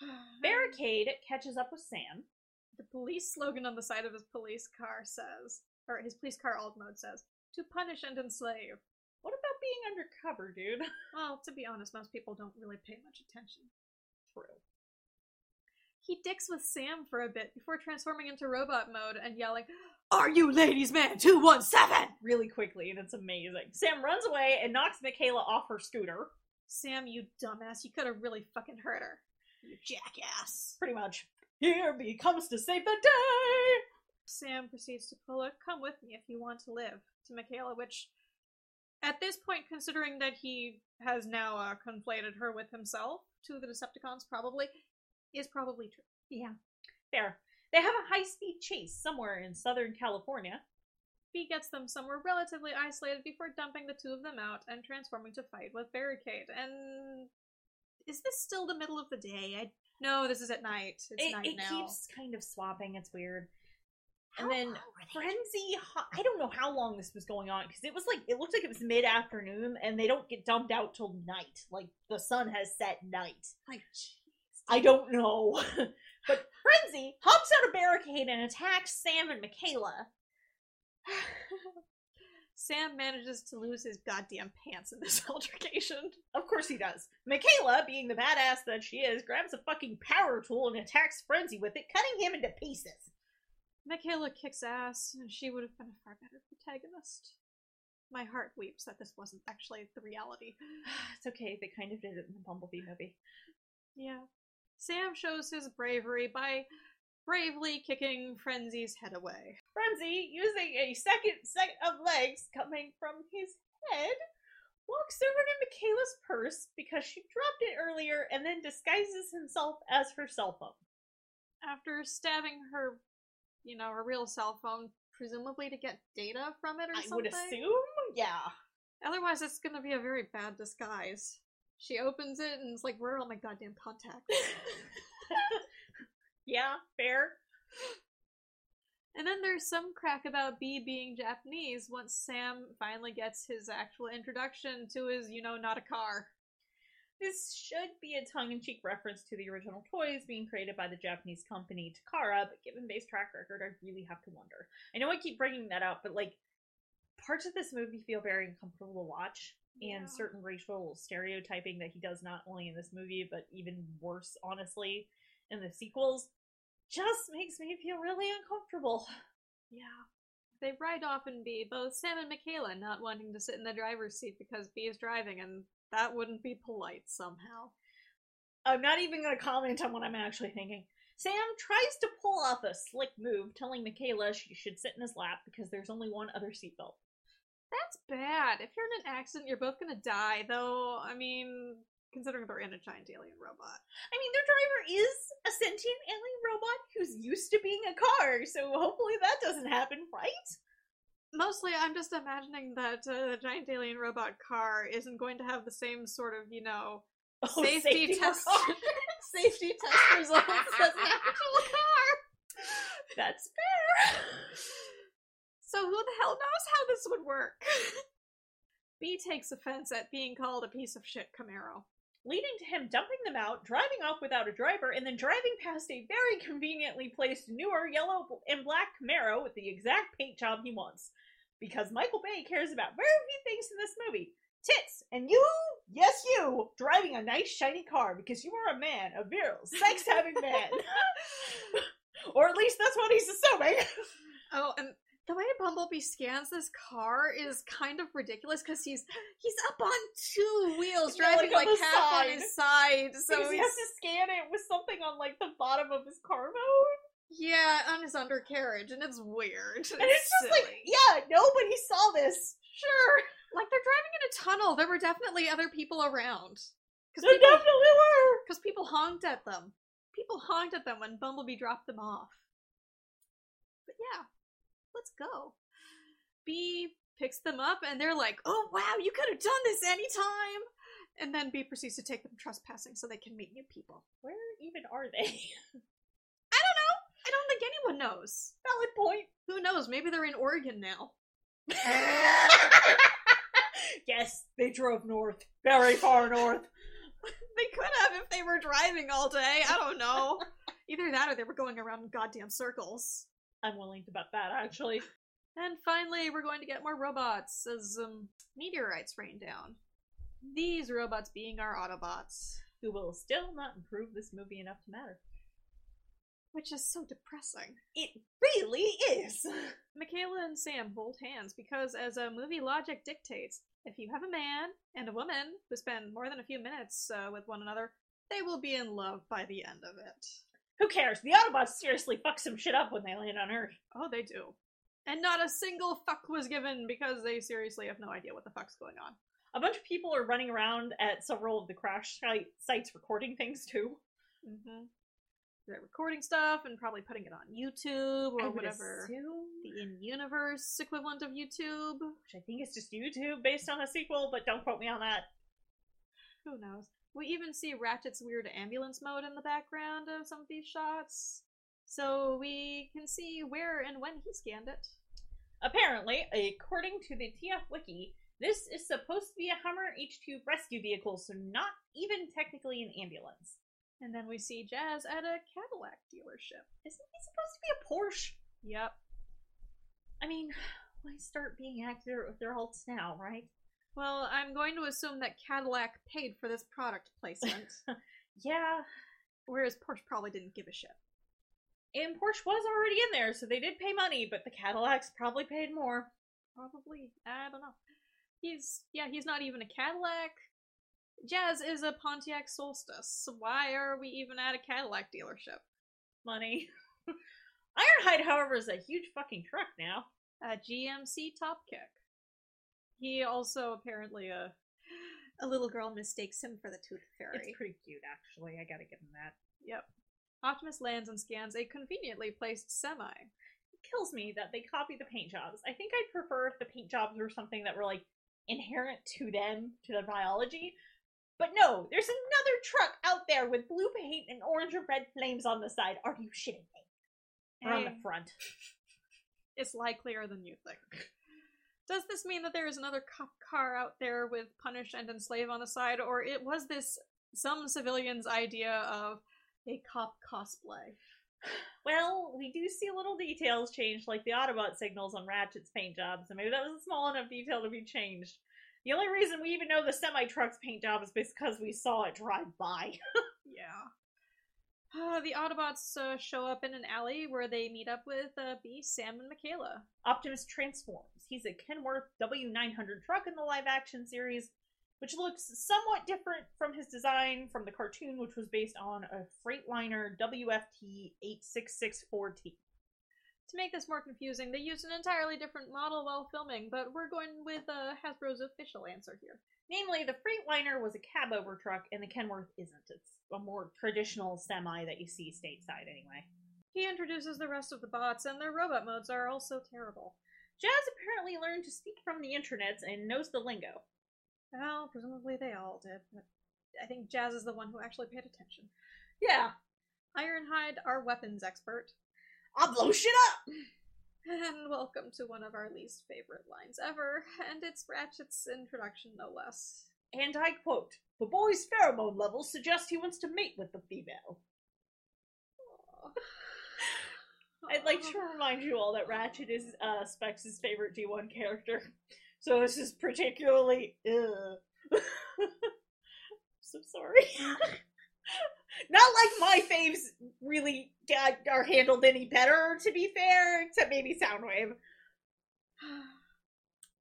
Barricade catches up with Sam the police slogan on the side of his police car says, or his police car alt mode says, to punish and enslave. What about being undercover, dude? Well, to be honest, most people don't really pay much attention. True. He dicks with Sam for a bit before transforming into robot mode and yelling, Are you ladies man 217? Really quickly, and it's amazing. Sam runs away and knocks Mikaela off her scooter. Sam, you dumbass, you could have really fucking hurt her. You jackass. Pretty much. Here B comes to save the day! Sam proceeds to pull a come with me if you want to live to Mikaela, which at this point, considering that he has now uh, conflated her with himself to the Decepticons, probably is probably true. Yeah, fair. They have a high speed chase somewhere in Southern California. Bee gets them somewhere relatively isolated before dumping the two of them out and transforming to fight with Barricade. And is this still the middle of the day? I no, this is at night. It's it night it now. keeps kind of swapping. It's weird. How and then long were they- Frenzy, I don't know how long this was going on because it was like it looked like it was mid afternoon, and they don't get dumped out till night. Like the sun has set night. like. I don't know, but Frenzy hops out a barricade and attacks Sam and Mikaela. Sam manages to lose his goddamn pants in this altercation. Of course he does. Mikaela, being the badass that she is, grabs a fucking power tool and attacks Frenzy with it, cutting him into pieces. Mikaela kicks ass, and she would have been a far better protagonist. My heart weeps that this wasn't actually the reality. It's okay, they kind of did it in the Bumblebee movie. Yeah. Sam shows his bravery by bravely kicking Frenzy's head away. Frenzy, using a second set of legs coming from his head, walks over to Mikaela's purse because she dropped it earlier and then disguises himself as her cell phone. After stabbing her, you know, her real cell phone, presumably to get data from it or I something. I would assume, yeah. Otherwise, it's gonna be a very bad disguise. She opens it and it's like, where are all my goddamn contacts? yeah, fair. and then there's some crack about B being Japanese once Sam finally gets his actual introduction to his, you know, not a car. This should be a tongue-in-cheek reference to the original toys being created by the Japanese company Takara, but given Bay's track record, I really have to wonder. I know I keep bringing that up, but like parts of this movie feel very uncomfortable to watch, Yeah. and certain racial stereotyping that he does not only in this movie, but even worse, honestly, in the sequels, just makes me feel really uncomfortable. Yeah. They ride off in B, both Sam and Mikaela not wanting to sit in the driver's seat because B is driving, and that wouldn't be polite somehow. I'm not even going to comment on what I'm actually thinking. Sam tries to pull off a slick move, telling Mikaela she should sit in his lap because there's only one other seatbelt. That's bad. If you're in an accident, you're both gonna die, though. I mean, considering they're in a giant alien robot. I mean, their driver is a sentient alien robot who's used to being a car, so hopefully that doesn't happen, right? Mostly, I'm just imagining that uh, the giant alien robot car isn't going to have the same sort of, you know, Oh, safety, test safety test results as an actual car. That's fair. So who the hell knows how this would work? B takes offense at being called a piece of shit Camaro. Leading to him dumping them out, driving off without a driver, and then driving past a very conveniently placed newer yellow and black Camaro with the exact paint job he wants. Because Michael Bay cares about very few things in this movie. Tits! And you, yes you, driving a nice shiny car because you are a man, a virile, sex-having man. or at least that's what he's assuming. Oh, and the way Bumblebee scans this car is kind of ridiculous because he's he's up on two wheels, driving like like, on half on his side. So he has to scan it with something on like the bottom of his car mode. yeah on his undercarriage, and it's weird. And it's just like, yeah, nobody saw this. Sure. like they're driving in a tunnel. There were definitely other people around because There people, definitely were. 'cause people honked at them. People honked at them when Bumblebee dropped them off. But yeah, let's go. B picks them up, and they're like, "Oh wow, you could have done this anytime." And then B proceeds to take them trespassing so they can meet new people. Where even are they? I don't know. I don't think anyone knows. Valid point. Who knows? Maybe they're in Oregon now. yes, they drove north. Very far north. They could have if they were driving all day. I don't know. Either that or they were going around in goddamn circles. I'm willing to bet that, actually. And finally, we're going to get more robots as um, meteorites rain down. These robots being our Autobots, Who will still not improve this movie enough to matter. which is so depressing. It really is. Mikaela and Sam hold hands because, as a movie logic dictates, if you have a man and a woman who spend more than a few minutes uh, with one another, they will be in love by the end of it. Who cares? The Autobots seriously fuck some shit up when they land on Earth. Oh, they do. And not a single fuck was given because they seriously have no idea what the fuck's going on. A bunch of people are running around at several of the crash sites recording things too. Mm-hmm. they're recording stuff and probably putting it on YouTube or whatever assume, the in-universe equivalent of YouTube. which I think is just YouTube based on a sequel, but don't quote me on that. Who knows? We even see Ratchet's weird ambulance mode in the background of some of these shots, so we can see where and when he scanned it. Apparently, according to the TF Wiki, this is supposed to be a Hummer H2 rescue vehicle, so not even technically an ambulance. And then we see Jazz at a Cadillac dealership. Isn't he supposed to be a Porsche? Yep. I mean, why start being accurate with their alts now, right? Well, I'm going to assume that Cadillac paid for this product placement, Yeah, whereas Porsche probably didn't give a shit. and Porsche was already in there, so they did pay money, but the Cadillacs probably paid more. Probably. I don't know. He's yeah, he's not even a Cadillac. Jazz is a Pontiac Solstice. So why are we even at a Cadillac dealership? Money. Ironhide, however, is a huge fucking truck now. A GMC Top Kick. He also apparently uh, a little girl mistakes him for the Tooth Fairy. It's pretty cute, actually. I gotta give him that. Yep. Optimus lands and scans a conveniently placed semi. It kills me that they copy the paint jobs. I think I'd prefer if the paint jobs were something that were like inherent to them, to their biology. But no, there's another truck out there with blue paint and orange or red flames on the side. Are you shitting me? Or on the front. It's likelier than you think. Does this mean that there is another cop car out there with punish and enslave on the side, or it was this some civilian's idea of a cop cosplay? Well, we do see little details change, like the Autobot signals on Ratchet's paint job, so maybe that was a small enough detail to be changed. The only reason we even know the semi truck's paint job is because we saw it drive by. Yeah. Uh, the Autobots uh, show up in an alley where they meet up with uh, B, Sam, and Mikaela. Optimus transforms. He's a Kenworth W900 truck in the live action series, which looks somewhat different from his design from the cartoon, which was based on a Freightliner WFT 8664T. To make this more confusing, they used an entirely different model while filming, but we're going with uh, Hasbro's official answer here. Namely, the Freightliner was a cab over truck, and the Kenworth isn't. It's a more traditional semi that you see stateside, anyway. He introduces the rest of the bots, and their robot modes are also terrible. Jazz apparently learned to speak from the internets and knows the lingo. Well, presumably they all did, but I think Jazz is the one who actually paid attention. Yeah, Ironhide, our weapons expert, I'll blow shit up! and welcome to one of our least favorite lines ever, and it's Ratchet's introduction, no less. And I quote, The boy's pheromone levels suggest he wants to mate with the female. I'd like to remind you all that Ratchet is uh, Specs' favorite D1 character. So this is particularly. So sorry. Not like my faves really got, are handled any better, to be fair, except maybe Soundwave.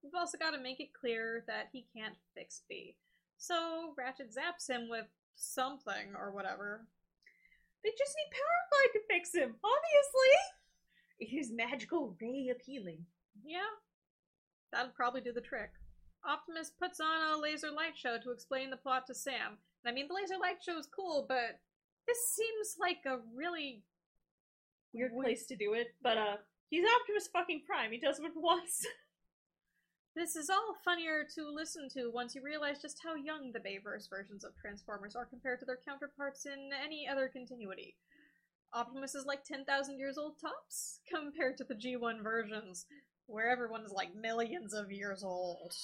We've also got to make it clear that he can't fix B. So Ratchet zaps him with something or whatever. They just need Powerglide to fix him, obviously! It is magical ray appealing. Yeah, that'll probably do the trick. Optimus puts on a laser light show to explain the plot to Sam. I mean, the laser light show is cool, but this seems like a really Weird place to do it, but uh, he's Optimus fucking Prime. He does what he wants. This is all funnier to listen to once you realize just how young the Bayverse versions of Transformers are compared to their counterparts in any other continuity. Optimus is like 10,000 years old tops compared to the G1 versions, where everyone is like millions of years old.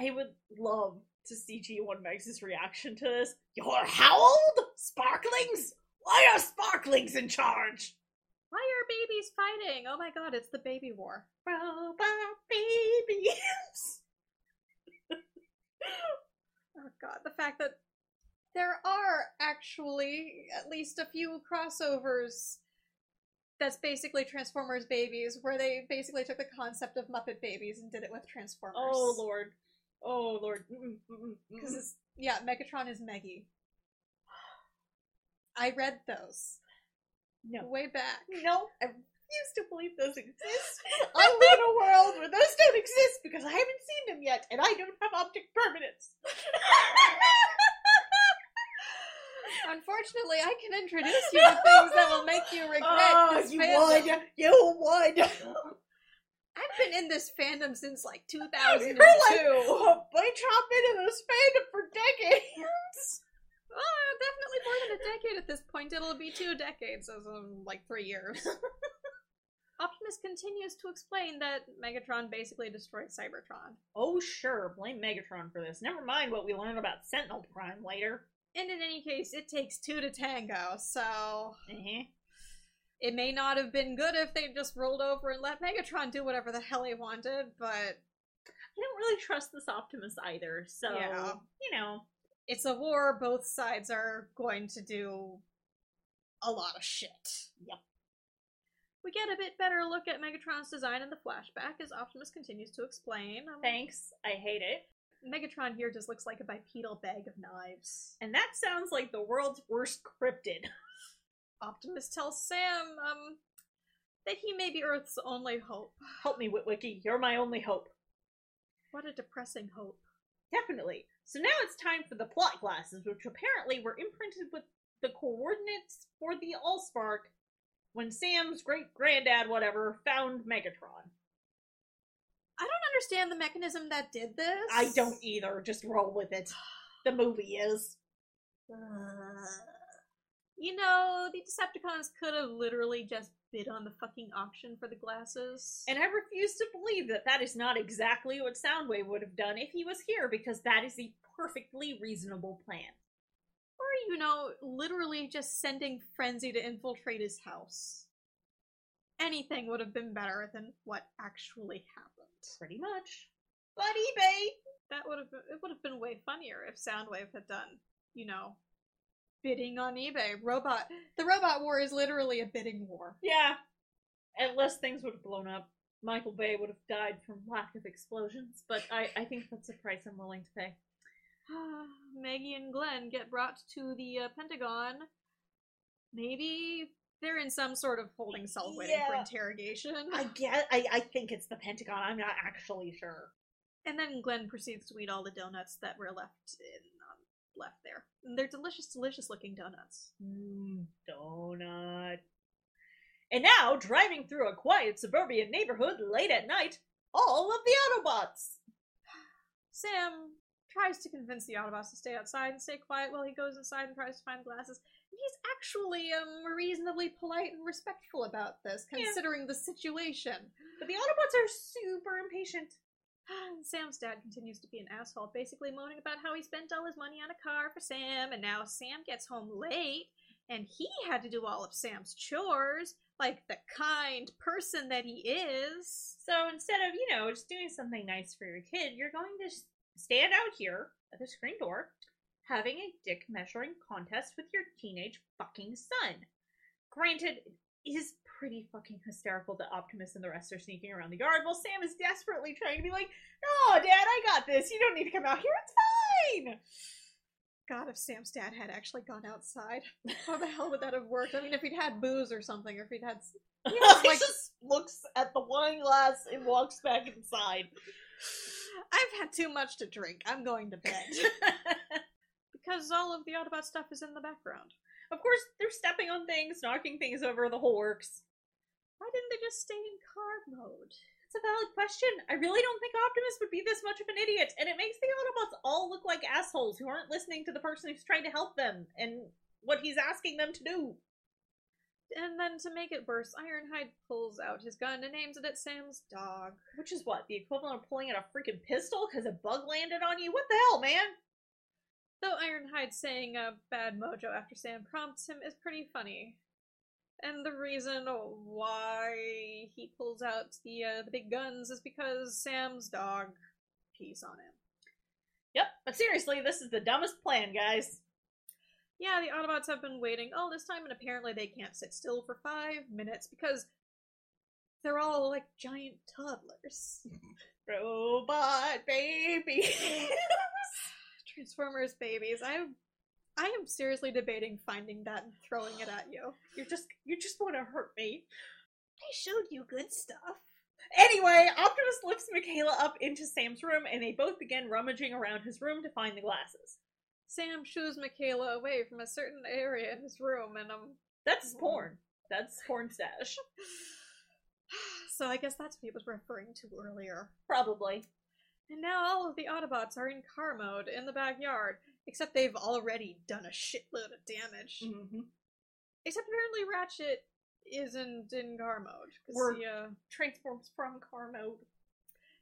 I would love to see G1 Meg's reaction to this. You're how old? Sparklings? Why are Sparklings in charge? Why are babies fighting? Oh my god, it's the baby war. Robot babies. Oh god, the fact that there are actually at least a few crossovers that's basically Transformers babies, where they basically took the concept of Muppet babies and did it with Transformers. Oh lord. Oh lord. Because yeah, Megatron is Meggy. I read those No. way back. No, I refuse to believe those exist. I live in a world where those don't exist because I haven't seen them yet, and I don't have optic permanence. Unfortunately, I can introduce you to things that will make you regret Oh, this you fandom. would! You would! I've been in this fandom since like 2002. You're like, oh, I chopped into this fandom for decades! Oh, definitely more than a decade at this point. It'll be two decades, as in like three years. Optimus continues to explain that Megatron basically destroyed Cybertron. Oh, sure, blame Megatron for this. Never mind what we learn about Sentinel Prime later. And in any case, it takes two to tango, so Uh-huh. it may not have been good if they just rolled over and let Megatron do whatever the hell he wanted, but I don't really trust this Optimus either, so, Yeah. you know. it's a war. Both sides are going to do a lot of shit. Yep. We get a bit better look at Megatron's design in the flashback as Optimus continues to explain. Um, Thanks, I hate it. Megatron here just looks like a bipedal bag of knives. And that sounds like the world's worst cryptid. Optimus tells Sam um, that he may be Earth's only hope. Help me, Witwicky, you're my only hope. What a depressing hope. Definitely. So now it's time for the plot glasses, which apparently were imprinted with the coordinates for the Allspark when Sam's great granddad, whatever, found Megatron. I don't understand the mechanism that did this. I don't either. Just roll with it. The movie is. You know, the Decepticons could have literally just bid on the fucking auction for the glasses. And I refuse to believe that that is not exactly what Soundwave would have done if he was here, because that is a perfectly reasonable plan. Or, you know, literally just sending Frenzy to infiltrate his house. Anything would have been better than what actually happened. Pretty much. But eBay! That would have been, it would have been way funnier if Soundwave had done, you know, bidding on eBay. Robot the robot war is literally a bidding war. Yeah. Unless things would have blown up. Michael Bay would have died from lack of explosions, but I, I think that's a price I'm willing to pay. Maggie and Glenn get brought to the uh, Pentagon. Maybe they're in some sort of holding cell waiting for interrogation. I get I, I think it's the Pentagon, I'm not actually sure. And then Glenn proceeds to eat all the donuts that were left in um, left there. And they're delicious, delicious looking donuts. Mmm, donut. And now, driving through a quiet suburban neighborhood late at night, all of the Autobots! Sam tries to convince the Autobots to stay outside and stay quiet while he goes inside and tries to find glasses. And he's actually um reasonably polite and respectful about this, Yeah. considering the situation. But the Autobots are super impatient. And Sam's dad continues to be an asshole, basically moaning about how he spent all his money on a car for Sam, and now Sam gets home late, and he had to do all of Sam's chores, like the kind person that he is. So instead of, you know, just doing something nice for your kid, you're going to stand out here at the screen door having a dick measuring contest with your teenage fucking son. Granted, it is pretty fucking hysterical that Optimus and the rest are sneaking around the yard while Sam is desperately trying to be like, No, Dad, I got this. You don't need to come out here. It's fine. God, if Sam's dad had actually gone outside, how the hell would that have worked? I mean, if he'd had booze or something, or if he'd had. s- he like- just looks at the wine glass and walks back inside. I've had too much to drink. I'm going to bed. because all of the Autobot stuff is in the background. of course, they're stepping on things, knocking things over, the whole works. Why didn't they just stay in car mode? It's a valid question. I really don't think Optimus would be this much of an idiot, and it makes the Autobots all look like assholes who aren't listening to the person who's trying to help them and what he's asking them to do. And then to make it worse, Ironhide pulls out his gun and aims it at Sam's dog. Which is what? The equivalent of pulling out a freaking pistol because a bug landed on you? What the hell, man? Though Ironhide saying a bad mojo after Sam prompts him is pretty funny. And the reason why he pulls out the uh, the big guns is because Sam's dog pees on him. Yep, but seriously, this is the dumbest plan, guys. Yeah, the Autobots have been waiting all this time, and apparently they can't sit still for five minutes because they're all like giant toddlers. Robot babies. Transformers babies. I I am seriously debating finding that and throwing it at you. You're just you just want to hurt me. I showed you good stuff. Anyway, Optimus lifts Mikaela up into Sam's room and they both begin rummaging around his room to find the glasses. Sam shoos Mikaela away from a certain area in his room, and um, That's porn. That's porn stash. so I guess that's what he was referring to earlier. Probably. And now all of the Autobots are in car mode in the backyard, except they've already done a shitload of damage. Mm-hmm. Except apparently Ratchet isn't in car mode. 'cause We're- he, uh, Transforms from car mode.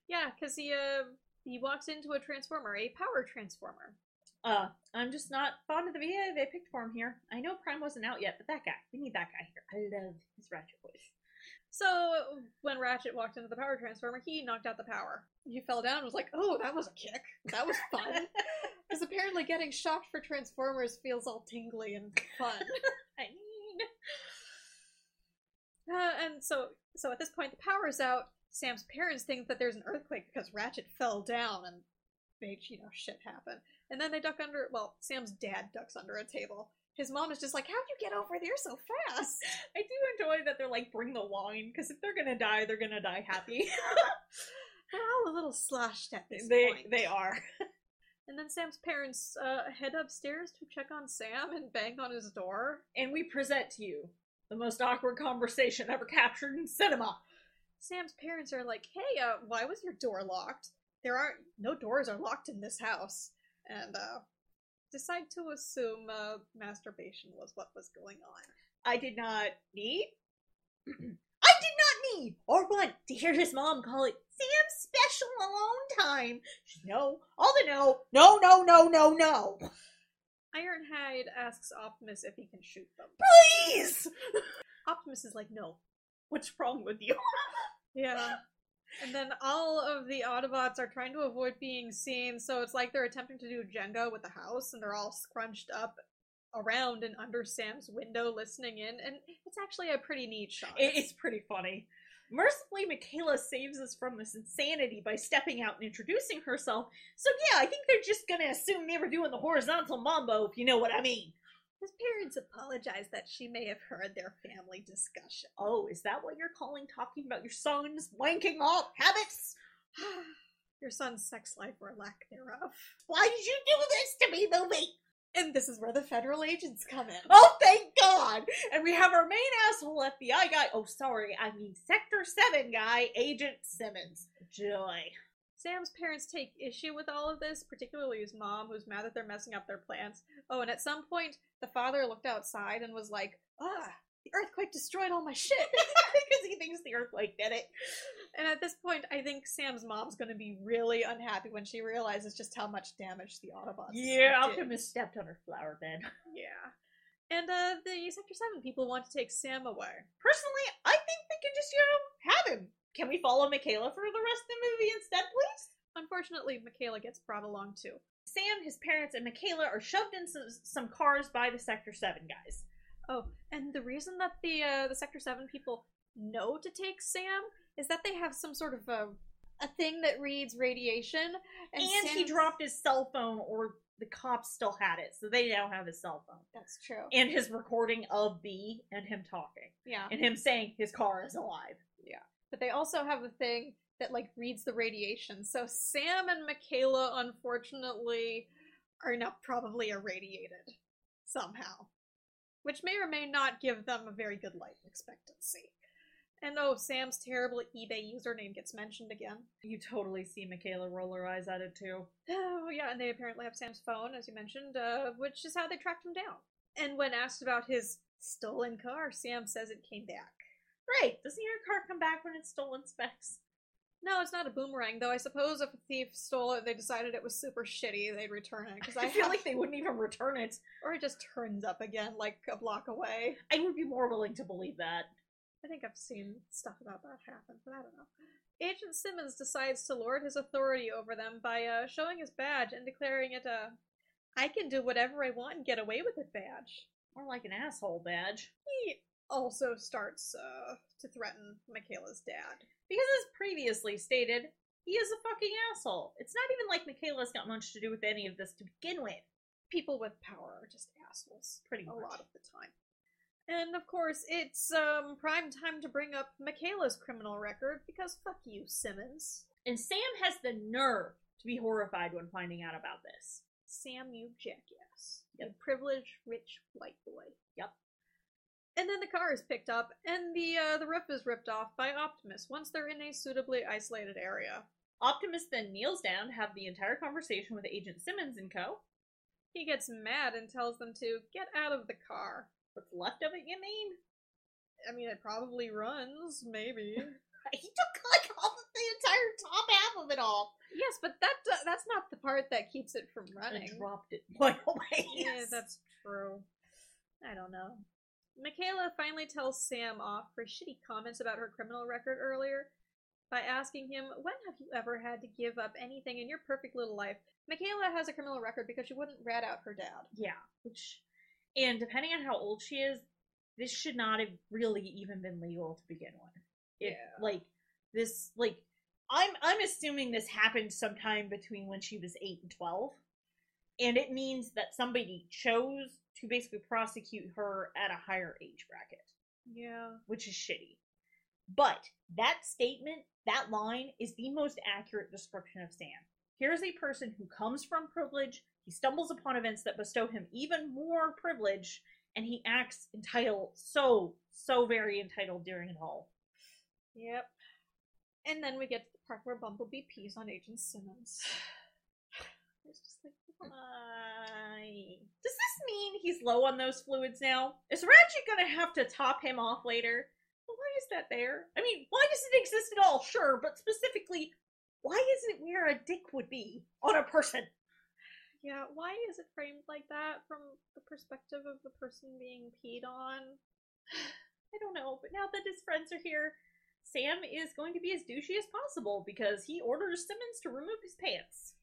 yeah, because he, uh, he walks into a transformer, a power transformer. Uh, I'm just not fond of the VA they picked for him here. I know Prime wasn't out yet, but that guy, we need that guy here. I love his Ratchet voice. So when Ratchet walked into the power transformer, he knocked out the power. He fell down and was like, "Oh, that was a kick. That was fun." Because apparently getting shocked for Transformers feels all tingly and fun. I mean, Uh, and so, so at this point, the power's out. Sam's parents think that there's an earthquake because Ratchet fell down and made you know shit happen. And then they duck under. Well, Sam's dad ducks under a table. His mom is just like, "How'd you get over there so fast?" I do enjoy that they're like, bring the wine, because if they're gonna die, they're gonna die happy. They're all a little sloshed at this they point. they are. And then Sam's parents uh, head upstairs to check on Sam and bang on his door. And we present to you the most awkward conversation ever captured in cinema. Sam's parents are like, "Hey, uh, why was your door locked? There aren't no doors are locked in this house." And uh, decide to assume uh, masturbation was what was going on. I did not need. I did not need or want to hear his mom call it Sam's special alone time. No, all the no, no, no, no, no, no. Ironhide asks Optimus if he can shoot them. Please. Optimus is like, "No." What's wrong with you? Yeah. And then all of the Autobots are trying to avoid being seen, so it's like they're attempting to do Jenga with the house, and they're all scrunched up around and under Sam's window listening in, and it's actually a pretty neat shot. It's pretty funny. Mercifully, Mikaela saves us from this insanity by stepping out and introducing herself. So yeah, I think they're just gonna assume they were doing the horizontal mambo, if you know what I mean. His parents apologize that she may have heard their family discussion. Oh, is that what you're calling talking about your son's wanking off habits? Your son's sex life or lack thereof. Why did you do this to me, movie? And this is where the federal agents come in. Oh, thank God! And we have our main asshole FBI guy. Oh, sorry, I mean Sector 7 guy, Agent Simmons. Joy. Sam's parents take issue with all of this, particularly his mom, who's mad that they're messing up their plans. Oh, and at some point, the father looked outside and was like, ah, the earthquake destroyed all my shit. Because he thinks the earthquake did it. and at this point, I think Sam's mom's gonna be really unhappy when she realizes just how much damage the Autobots Yeah, did. Optimus stepped on her flower bed. Yeah. And uh, the Sector 7 people want to take Sam away. Personally, I think they can just, you know, have him. Can we follow Mikaela for the rest of the movie instead, please? Unfortunately, Mikaela gets brought along too. Sam, his parents, and Mikaela are shoved in some, some cars by the Sector 7 guys. Oh, and the reason that the uh, the Sector Seven people know to take Sam is that they have some sort of a a thing that reads radiation, and, And, he dropped his cell phone, or the cops still had it, so they now have his cell phone. That's true. And his recording of B and him talking. yeah, And him saying his car is alive. But they also have a thing that like reads the radiation. So Sam and Mikaela, unfortunately, are now probably irradiated somehow, which may or may not give them a very good life expectancy. And oh, Sam's terrible eBay username gets mentioned again. You totally see Mikaela roll her eyes at it too. Oh, yeah, and they apparently have Sam's phone, as you mentioned, uh, which is how they tracked him down. And when asked about his stolen car, Sam says it came back. Great. Doesn't your car come back when it's stolen specs? No, it's not a boomerang, though. I suppose if a thief stole it, they decided it was super shitty, they'd return it. Because I, I, feel have- like they wouldn't even return it. or it just turns up again, like a block away. I would be more willing to believe that. I think I've seen stuff about that happen, but I don't know. Agent Simmons decides to lord his authority over them by uh, showing his badge and declaring it a I can do whatever I want and get away with it badge. More like an asshole badge. He also starts uh, to threaten Mikaela's dad. Because as previously stated, he is a fucking asshole. It's not even like Mikaela's got much to do with any of this to begin with. People with power are just assholes Pretty a much. lot of the time. And of course, it's um, prime time to bring up Mikaela's criminal record because fuck you, Simmons. And Sam has the nerve to be horrified when finding out about this. Sam, you jackass. Yep. You privileged, rich white boy. Yep. And then the car is picked up, and the uh, the roof is ripped off by Optimus once they're in a suitably isolated area. Optimus then kneels down to have the entire conversation with Agent Simmons and co. He gets mad and tells them to get out of the car. What's left of it, you mean? I mean, it probably runs, maybe. He took like all of the entire top half of it off. yes, but that uh, that's not the part that keeps it from running. And dropped it right away. Yeah, that's true. I don't know. Mikaela finally tells Sam off for shitty comments about her criminal record earlier by asking him, When have you ever had to give up anything in your perfect little life? Mikaela has a criminal record because she wouldn't rat out her dad. Yeah, which, and depending on how old she is, this should not have really even been legal to begin with. If Yeah. like this, like I'm I'm assuming this happened sometime between when she was eight and twelve, and it means that somebody chose to basically prosecute her at a higher age bracket, Yeah. which is shitty. But that statement, that line, is the most accurate description of Sam. Here's a person who comes from privilege, he stumbles upon events that bestow him even more privilege, and he acts entitled, so, so very entitled during it all. Yep. And then we get to the part where Bumblebee pees on Agent Simmons. It's just like, Why? Does this mean he's low on those fluids now? Is Ratchet gonna have to top him off later? Well, why is that there? I mean, why does it exist at all? Sure, but specifically, why is it where a dick would be on a person? yeah, why is it framed like that from the perspective of the person being peed on? I don't know, but now that his friends are here, Sam is going to be as douchey as possible because he orders Simmons to remove his pants.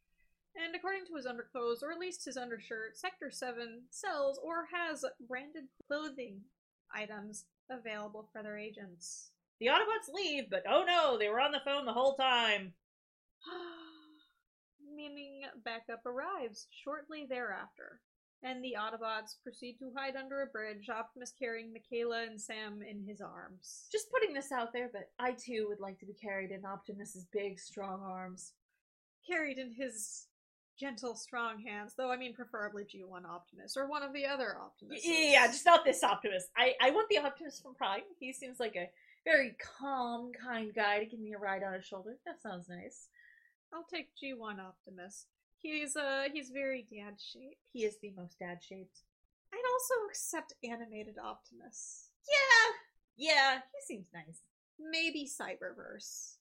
And according to his underclothes, or at least his undershirt, Sector 7 sells or has branded clothing items available for their agents. The Autobots leave, but oh no, they were on the phone the whole time. Meaning backup arrives shortly thereafter, and the Autobots proceed to hide under a bridge, Optimus carrying Mikaela and Sam in his arms. Just putting this out there, but I too would like to be carried in Optimus's big, strong arms. Carried in his gentle, strong hands, though I mean preferably G1 Optimus, or one of the other Optimuses. Yeah, just not this Optimus. I, I want the Optimus from Prime. He seems like a very calm, kind guy to give me a ride on his shoulder. That sounds nice. I'll take G1 Optimus. He's uh he's very dad shaped. He is the most dad shaped. I'd also accept animated Optimus. Yeah, yeah, he seems nice. Maybe Cyberverse.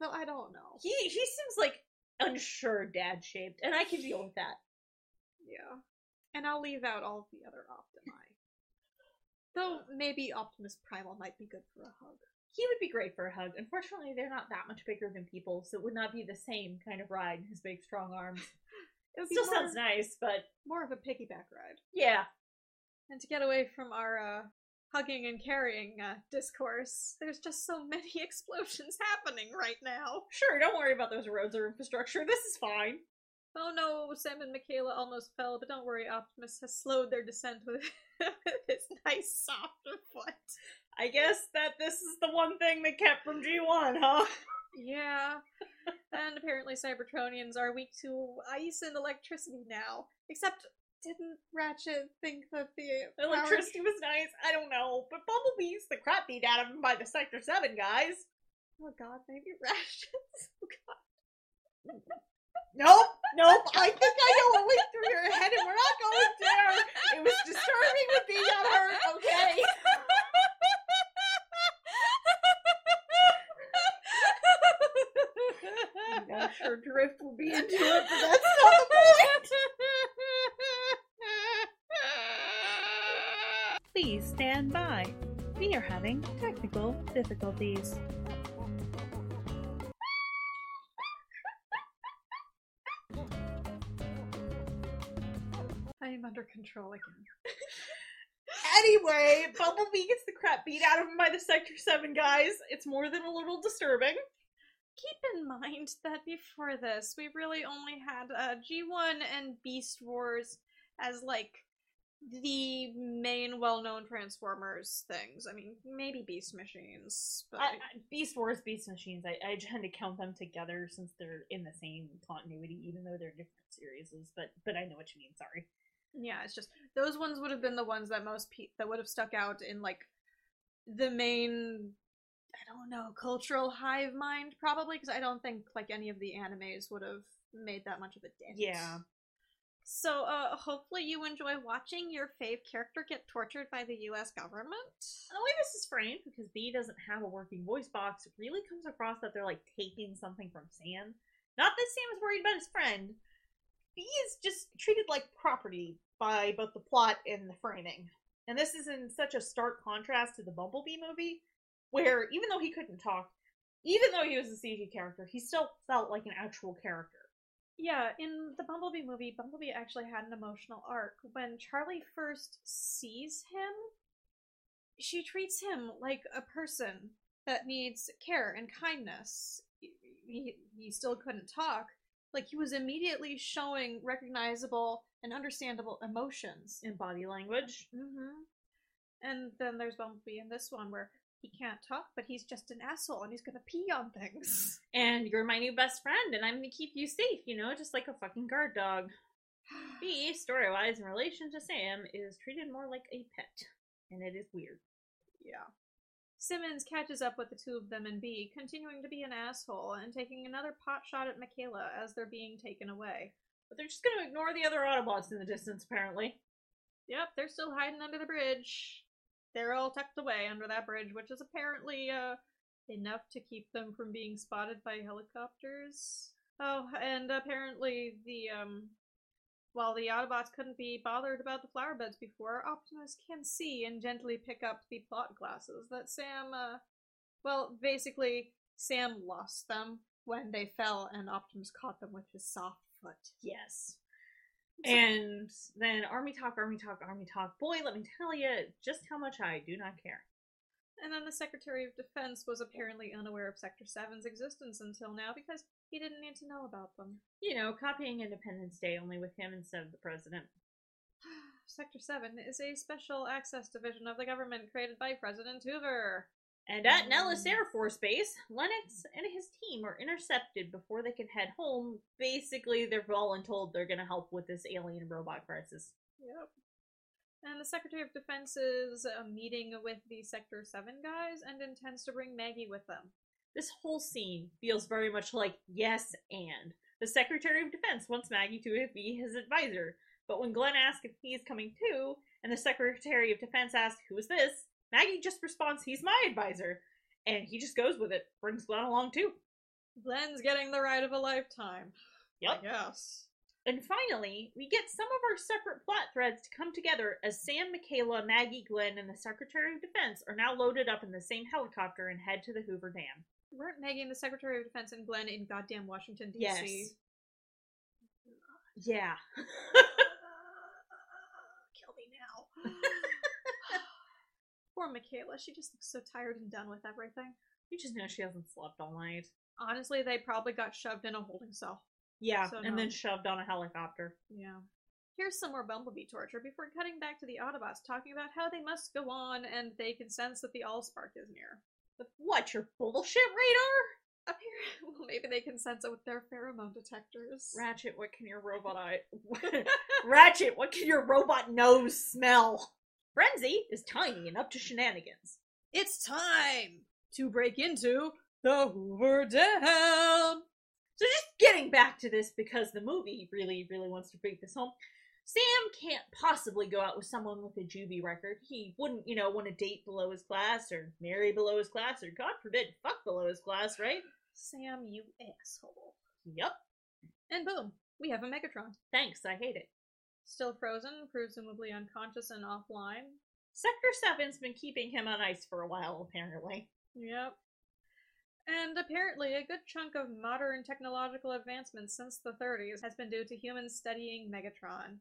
Though I don't know. He he seems like unsure dad shaped, and I can deal with that. Yeah. And I'll leave out all of the other Optimi. Though maybe Optimus Primal might be good for a hug. He would be great for a hug. Unfortunately, they're not that much bigger than people, so it would not be the same kind of ride. His big, strong arms. It would Still more, sounds nice, but more of a piggyback ride. yeah. And to get away from our uh, hugging and carrying uh, discourse, there's just so many explosions happening right now. Sure, don't worry about those roads or infrastructure. This is fine. Oh no, Sam and Michaela almost fell, but don't worry, Optimus has slowed their descent with his nice soft foot. I guess that this is the one thing they kept from G1, huh? Yeah. and apparently Cybertronians are weak to ice and electricity now. Except, didn't Ratchet think that the Electricity was nice. I don't know, but Bumblebee's the crap beat out of him by the Sector Seven guys. Oh god, maybe Ratchet. Oh god. Nope, nope. I think I know what went through your head, and we're not going there. It was disturbing with being unhurt. Okay. I'm not sure, Drift will be into it, but that's not the point. Please stand by. We are having technical difficulties. I am under control again. Anyway, Bumblebee gets the crap beat out of him by the Sector 7 guys. It's more than a little disturbing. Keep in mind that before this, we really only had uh, G1 and Beast Wars as like the main well-known Transformers things. I mean, maybe Beast Machines, but I, I, Beast Wars, Beast Machines, I, I tend to count them together since they're in the same continuity, even though they're different series. But but I know what you mean. Sorry. yeah, it's just those ones would have been the ones that most pe- that would have stuck out in like the main. I don't know cultural hive mind probably because I don't think like any of the animes would have made that much of a dent. Yeah. So, uh, hopefully you enjoy watching your fave character get tortured by the U.S. government. The way this is framed, because B doesn't have a working voice box, it really comes across that they're like taking something from Sam. Not that Sam is worried about his friend. B is just treated like property by both the plot and the framing. And this is in such a stark contrast to the Bumblebee movie, where even though he couldn't talk, even though he was a CG character, he still felt like an actual character. Yeah, in the Bumblebee movie, Bumblebee actually had an emotional arc. When Charlie first sees him, she treats him like a person that needs care and kindness. He, he still couldn't talk. Like, he was immediately showing recognizable and understandable emotions. In body language. Mm-hmm. And then there's Bumblebee in this one where he can't talk, but he's just an asshole and he's gonna pee on things. And you're my new best friend, and I'm gonna keep you safe, you know, just like a fucking guard dog. B, story wise, in relation to Sam, is treated more like a pet. And it is weird. Yeah. Simmons catches up with the two of them and B, continuing to be an asshole and taking another pot shot at Mikaela as they're being taken away. But they're just gonna ignore the other Autobots in the distance, apparently. Yep, they're still hiding under the bridge. They're all tucked away under that bridge, which is apparently uh, enough to keep them from being spotted by helicopters. Oh, and apparently the um while the Autobots couldn't be bothered about the flower beds before, Optimus can see and gently pick up the plot glasses that Sam uh well, basically Sam lost them when they fell and Optimus caught them with his soft foot. Yes. And then Army Talk, Army Talk, Army Talk. Boy, let me tell you just how much I do not care. And then the Secretary of Defense was apparently unaware of Sector 7's existence until now because he didn't need to know about them. You know, copying Independence Day only with him instead of the president. Sector 7 is a special access division of the government created by President Hoover. And at Nellis Air Force Base, Lennox and his team are intercepted before they can head home. Basically, they're all and told they're going to help with this alien robot crisis. Yep. And the Secretary of Defense is uh, meeting with the Sector 7 guys and intends to bring Maggie with them. This whole scene feels very much like yes and. The Secretary of Defense wants Maggie to be his advisor, but when Glenn asks if he's coming too, and the Secretary of Defense asks, Who is this? Maggie just responds, He's my advisor. And he just goes with it, brings Glenn along too. Glenn's getting the ride of a lifetime. Yep. Guess. And finally, we get some of our separate plot threads to come together as Sam, Mikaela, Maggie, Glenn, and the Secretary of Defense are now loaded up in the same helicopter and head to the Hoover Dam. Weren't Maggie and the Secretary of Defense and Glenn in goddamn Washington, D.C.? Yes. Yeah. Kill me now. Poor Mikaela. She just looks so tired and done with everything. You just know she hasn't slept all night. Honestly, they probably got shoved in a holding cell. Yeah, So and no. then shoved on a helicopter. Yeah. Here's some more Bumblebee torture before cutting back to the Autobots talking about how they must go on and they can sense that the Allspark is near. What, your bullshit radar? Apparently, well, maybe they can sense it with their pheromone detectors. Ratchet, what can your robot eye. Ratchet, what can your robot nose smell? Frenzy is tiny and up to shenanigans. It's time to break into the Hoover Dam. So just getting back to this because the movie really, really wants to break this home. Sam can't possibly go out with someone with a juvie record. He wouldn't, you know, want to date below his class or marry below his class or, God forbid, fuck below his class, right? Sam, you asshole. Yep. And boom, we have a Megatron. Thanks, I hate it. Still frozen, presumably unconscious and offline. Sector 7's been keeping him on ice for a while, apparently. Yep. And apparently, a good chunk of modern technological advancements since the 30s has been due to humans studying Megatron.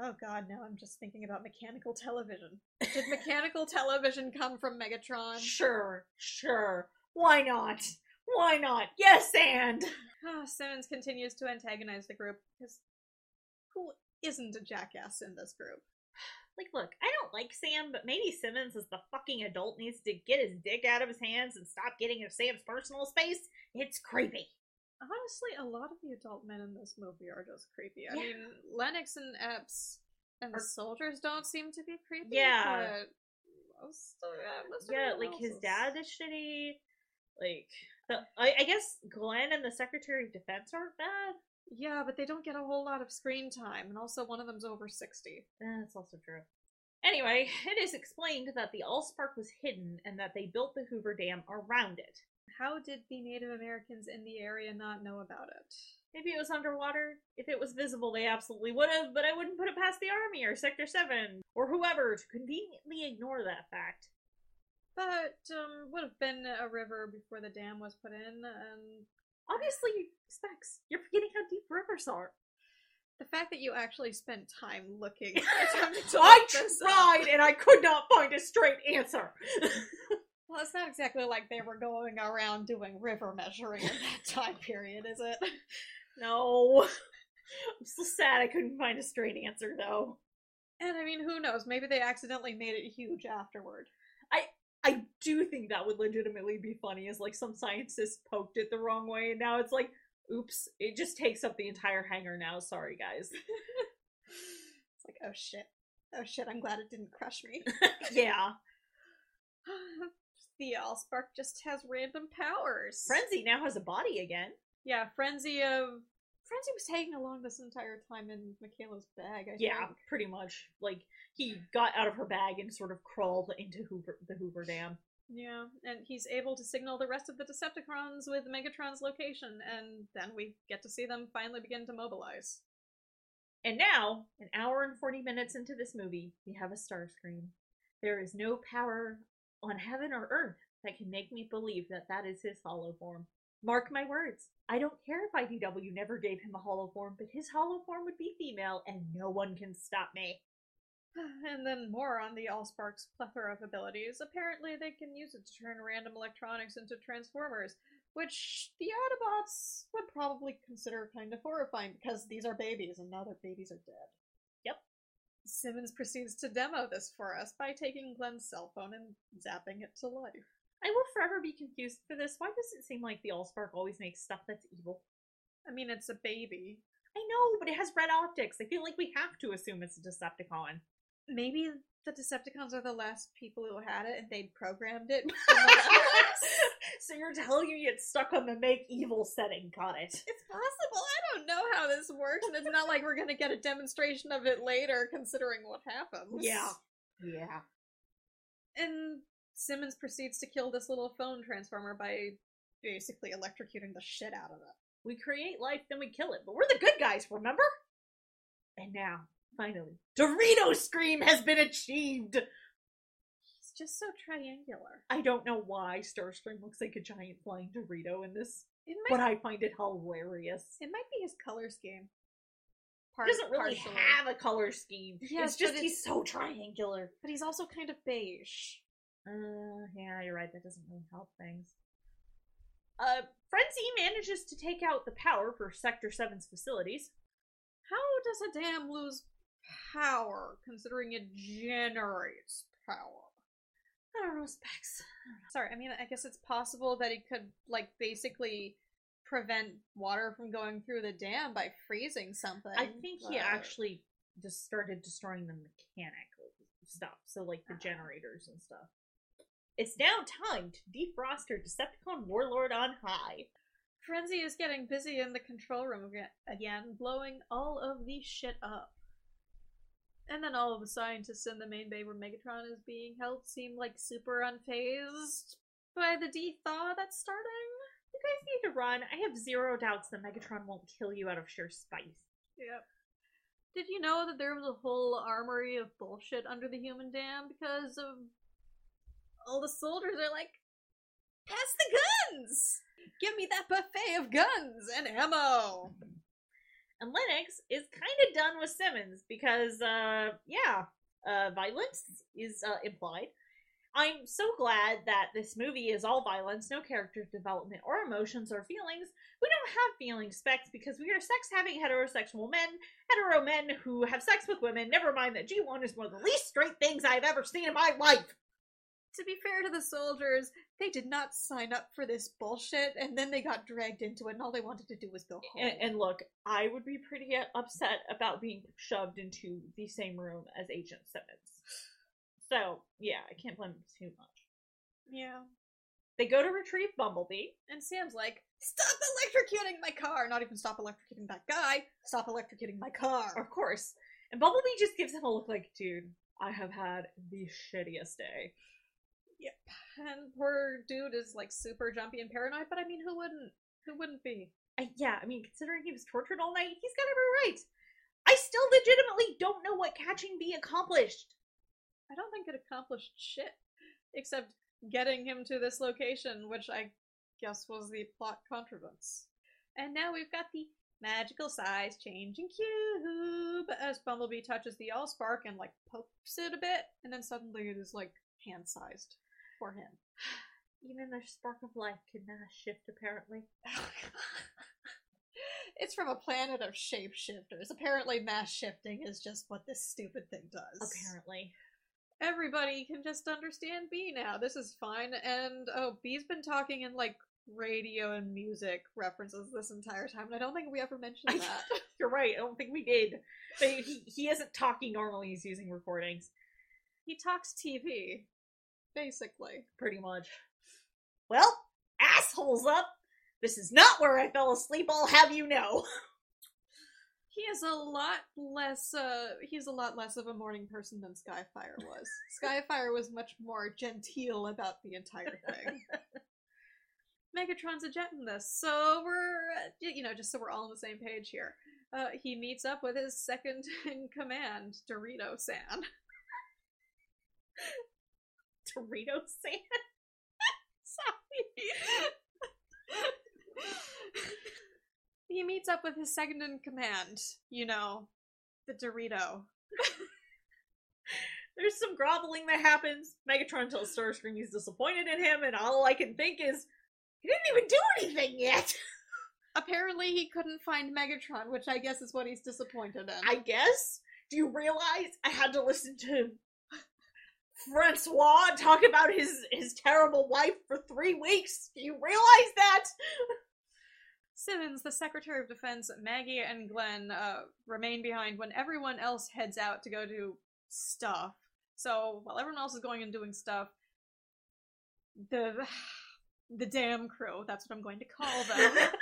Oh god, now I'm just thinking about mechanical television. Did mechanical television come from Megatron? Sure, sure. Why not? Why not? Yes, and. Ah, Simmons continues to antagonize the group because who isn't a jackass in this group? Like, look, I don't like Sam, but maybe Simmons, as the fucking adult, needs to get his dick out of his hands and stop getting in Sam's personal space. It's creepy. Honestly, a lot of the adult men in this movie are just creepy. I Yeah. mean, Lennox and Epps and the soldiers don't seem to be creepy. Yeah. but most of, most Yeah, like his is- dad is shitty. Like, the, I, I guess Glenn and the Secretary of Defense aren't bad. Yeah, but they don't get a whole lot of screen time, and also one of them's over sixty. That's also true. Anyway, it is explained that the Allspark was hidden and that they built the Hoover Dam around it. How did the Native Americans in the area not know about it? Maybe it was underwater. If it was visible, they absolutely would have, but I wouldn't put it past the Army or Sector 7 or whoever to conveniently ignore that fact. But um, would have been a river before the dam was put in, and Obviously, Specs, you're forgetting how deep rivers are. the fact that you actually spent time looking, I tried and I could not find a straight answer. Well, it's not exactly like they were going around doing river measuring in that time period, is it? no. I'm still sad I couldn't find a straight answer, though. And I mean, who knows? Maybe they accidentally made it huge afterward. I do think that would legitimately be funny as like some scientist poked it the wrong way and now it's like oops it just takes up the entire hangar now sorry guys It's like, oh shit. Oh shit, I'm glad it didn't crush me. yeah the Allspark just has random powers. frenzy now has a body again Yeah, Frenzy of. Frenzy was tagging along this entire time in Mikaela's bag, I yeah think. pretty much like he got out of her bag and sort of crawled into hoover the hoover dam Yeah, and he's able to signal the rest of the Decepticons with Megatron's location, and then we get to see them finally begin to mobilize. and now an hour and 40 minutes into this movie we have a Starscream there is no power on heaven or earth that can make me believe that that is his holoform Mark my words. I don't care if IDW never gave him a holoform, but his holoform would be female, and no one can stop me. And then more on the Allspark's plethora of abilities. Apparently, they can use it to turn random electronics into transformers, which the Autobots would probably consider kind of horrifying because these are babies and now their babies are dead. Yep. Simmons proceeds to demo this for us by taking Glenn's cell phone and zapping it to life. I will forever be confused for this. Why does it seem like the Allspark always makes stuff that's evil? I mean, it's a baby. I know, but it has red optics. I feel like we have to assume it's a Decepticon. Maybe the Decepticons are the last people who had it and they'd programmed it. with someone else. so you're telling me it's stuck on the make evil setting, got it. It's possible. I don't know how this works, and it's not like we're gonna get a demonstration of it later, considering what happens. Yeah. Yeah. And Simmons proceeds to kill this little phone transformer by basically electrocuting the shit out of it. We create life, then we kill it. But we're the good guys, remember? And now, finally, Dorito Scream has been achieved! He's just so triangular. I don't know why Starscream looks like a giant flying Dorito in this, but I find it hilarious. it might be his color scheme. He Part- doesn't really partially. have a color scheme. Yes, it's just but he's so triangular. but he's also kind of beige. Uh, yeah, you're right. That doesn't really help things. Uh, Frenzy manages to take out the power for Sector 7's facilities. How does a dam lose power, considering it generates power? I don't know, Specs. Sorry, I mean, I guess it's possible that it could, like, basically prevent water from going through the dam by freezing something. I think he actually just started destroying the mechanical stuff, so like the Ah. generators and stuff. It's now time to defrost our Decepticon warlord on high. Frenzy is getting busy in the control room again, blowing all of the shit up. And then all of the scientists in the main bay where Megatron is being held seem like super unfazed by the de-thaw that's starting. You guys need to run. I have zero doubts that Megatron won't kill you out of sheer spite. Yep. Did you know that there was a whole armory of bullshit under the human dam because of all the soldiers are like, pass the guns! Give me that buffet of guns and ammo! And Lennox is kind of done with Simmons because, uh, yeah, uh, violence is uh, implied. I'm so glad that this movie is all violence, no character development or emotions or feelings. We don't have feeling Specs because we are sex having heterosexual men, hetero men who have sex with women. Never mind that G1 is one of the least straight things I've ever seen in my life. To be fair to the soldiers, they did not sign up for this bullshit, and then they got dragged into it, and all they wanted to do was go home. And, and look, I would be pretty upset about being shoved into the same room as Agent Simmons. So, yeah, I can't blame them too much. yeah. They go to retrieve Bumblebee. And Sam's like, Stop electrocuting my car! Not even stop electrocuting that guy, stop electrocuting my car. Of course. And Bumblebee just gives him a look like, dude, I have had the shittiest day. And poor dude is like super jumpy and paranoid, but I mean, who wouldn't? Who wouldn't be? I, yeah, I mean, considering he was tortured all night, he's got every right. I still legitimately don't know what catching B accomplished. I don't think it accomplished shit, except getting him to this location, which I guess was the plot contrivance. And now we've got the magical size changing cube as Bumblebee touches the Allspark and like pokes it a bit, and then suddenly it is like hand sized for him. Even their spark of life can mass shift, apparently. Oh, it's from a planet of shapeshifters. Apparently, mass shifting is just what this stupid thing does. Apparently. Everybody can just understand B now. This is fine. And oh, B's been talking in like radio and music references this entire time, and I don't think we ever mentioned that. You're right, I don't think we did. But he, he isn't talking normally, he's using recordings. he talks TV, basically. Pretty much. Well, assholes up! This is not where I fell asleep, I'll have you know. He is a lot less. Uh, he's a lot less of a morning person than Skyfire was. Skyfire was much more genteel about the entire thing. Megatron's a jet in this, so we're you know just so we're all on the same page here. Uh, he meets up with his second in command, Dorito San. Dorito sand. Sorry. he meets up with his second in command. You know, the Dorito. There's some groveling that happens. Megatron tells Starscream he's disappointed in him, and all I can think is, he didn't even do anything yet. Apparently, he couldn't find Megatron, which I guess is what he's disappointed in. I guess. Do you realize I had to listen to Francois talk about his his terrible wife for three weeks? Do you realize that? Simmons, the Secretary of Defense, Maggie, and Glenn uh, remain behind when everyone else heads out to go do stuff. So while everyone else is going and doing stuff, the the damn crew, that's what I'm going to call them.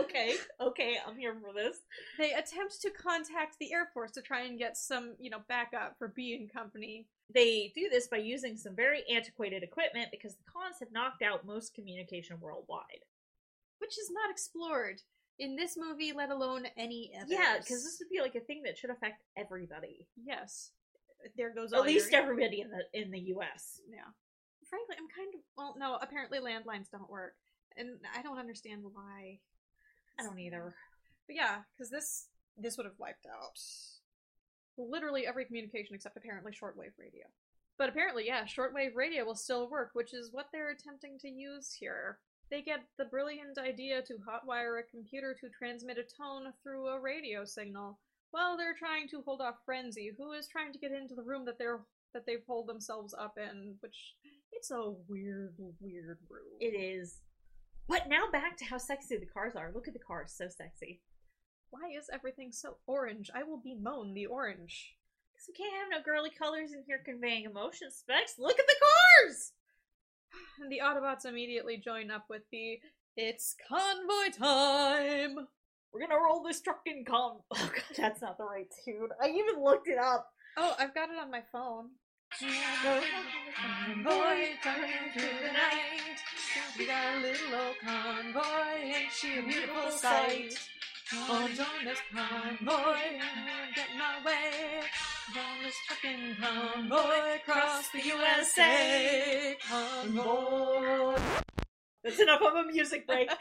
okay, okay, I'm here for this. they attempt to contact the Air Force to try and get some, you know, backup for B and Company. They do this by using some very antiquated equipment because the cons have knocked out most communication worldwide. which is not explored in this movie, let alone any others. Yeah, because this would be like a thing that should affect everybody. yes, there goes At least your- everybody in the in the US. yeah. Frankly, I'm kind of well. No, apparently landlines don't work, and I don't understand why. I don't either. But yeah, because this this would have wiped out literally every communication except apparently shortwave radio. But apparently, yeah, shortwave radio will still work, which is what they're attempting to use here. They get the brilliant idea to hotwire a computer to transmit a tone through a radio signal, while they're trying to hold off Frenzy, who is trying to get into the room that they're that they've holed themselves up in, which it's a weird, weird room. It is. But now back to how sexy the cars are. Look at the cars, so sexy. Why is everything so orange? I will bemoan the orange. Because we can't have no girly colors in here conveying emotion specs. Look at the cars! And the Autobots immediately join up with the It's convoy time! We're gonna roll this truck in con. Oh god, that's not the right tune. I even looked it up. Oh, I've got it on my phone. Convoy turning through the night. We got a little old convoy, ain't she a beautiful sight? Oh, join this convoy, and get my way. On this trucking convoy across the USA. Convoy. That's enough of a music break.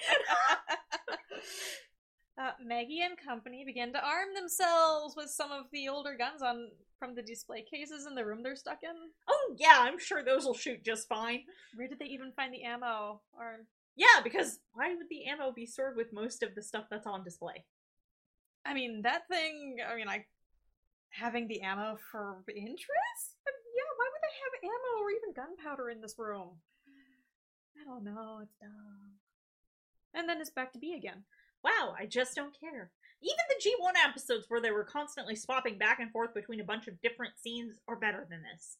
Uh, Maggie and company begin to arm themselves with some of the older guns on from the display cases in the room they're stuck in. oh yeah, I'm sure those will shoot just fine. Where did they even find the ammo? Or Yeah, because why would the ammo be stored with most of the stuff that's on display? I mean, that thing, I mean, like, having the ammo for interest? But yeah, why would they have ammo or even gunpowder in this room? I don't know, it's dumb. And then it's back to B again. Wow, I just don't care. Even the G1 episodes where they were constantly swapping back and forth between a bunch of different scenes are better than this.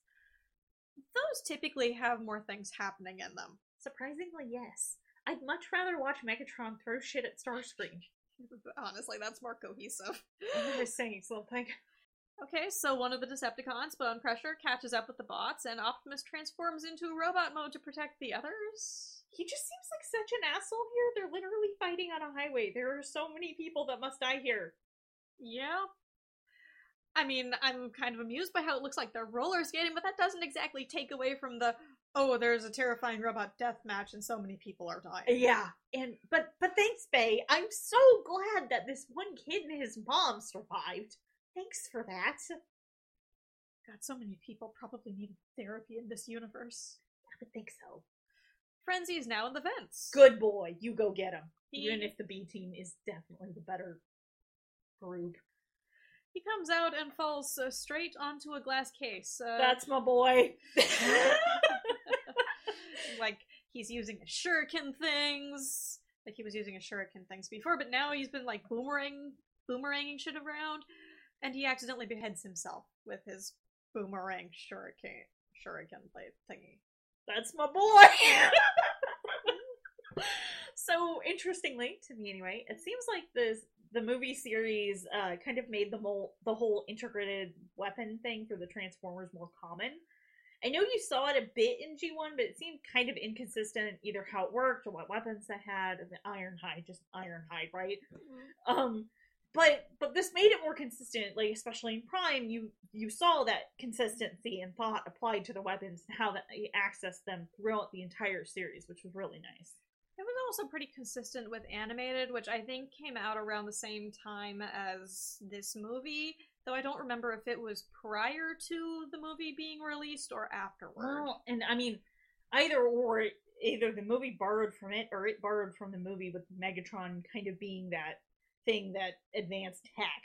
Those typically have more things happening in them. Surprisingly, yes. I'd much rather watch Megatron throw shit at Starscream. Honestly, that's more cohesive. I'm just saying something. Okay, so one of the Decepticons, Bonecrusher, catches up with the bots, and Optimus transforms into robot mode to protect the others. He just seems like such an asshole here. They're literally fighting on a highway. There are so many people that must die here. Yeah. I mean, I'm kind of amused by how it looks like they're roller skating, but that doesn't exactly take away from the oh, there's a terrifying robot death match and so many people are dying. Yeah, and but but thanks, Bay. I'm so glad that this one kid and his mom survived. Thanks for that. God, so many people probably need therapy in this universe. I would think so. Frenzy is now in the vents. Good boy, you go get him. He- Even if the B team is definitely the better group. He comes out and falls uh, straight onto a glass case. Uh, That's my boy. like he's using a shuriken things. Like he was using a shuriken things before, but now he's been like boomerang, boomeranging shit around, and he accidentally beheads himself with his boomerang shuriken shuriken blade thingy. That's my boy. so interestingly, to me anyway, it seems like this the movie series uh, kind of made the whole the whole integrated weapon thing for the Transformers more common. I know you saw it a bit in G1, but it seemed kind of inconsistent either how it worked or what weapons they had. And the Ironhide, just Ironhide, right? Um, but but this made it more consistent, like especially in Prime, you you saw that consistency and thought applied to the weapons and how that you access them throughout the entire series, which was really nice. It was also pretty consistent with animated, which I think came out around the same time as this movie. Though I don't remember if it was prior to the movie being released or afterward. Well, and I mean, either or, either the movie borrowed from it or it borrowed from the movie, with Megatron kind of being that thing that advanced tech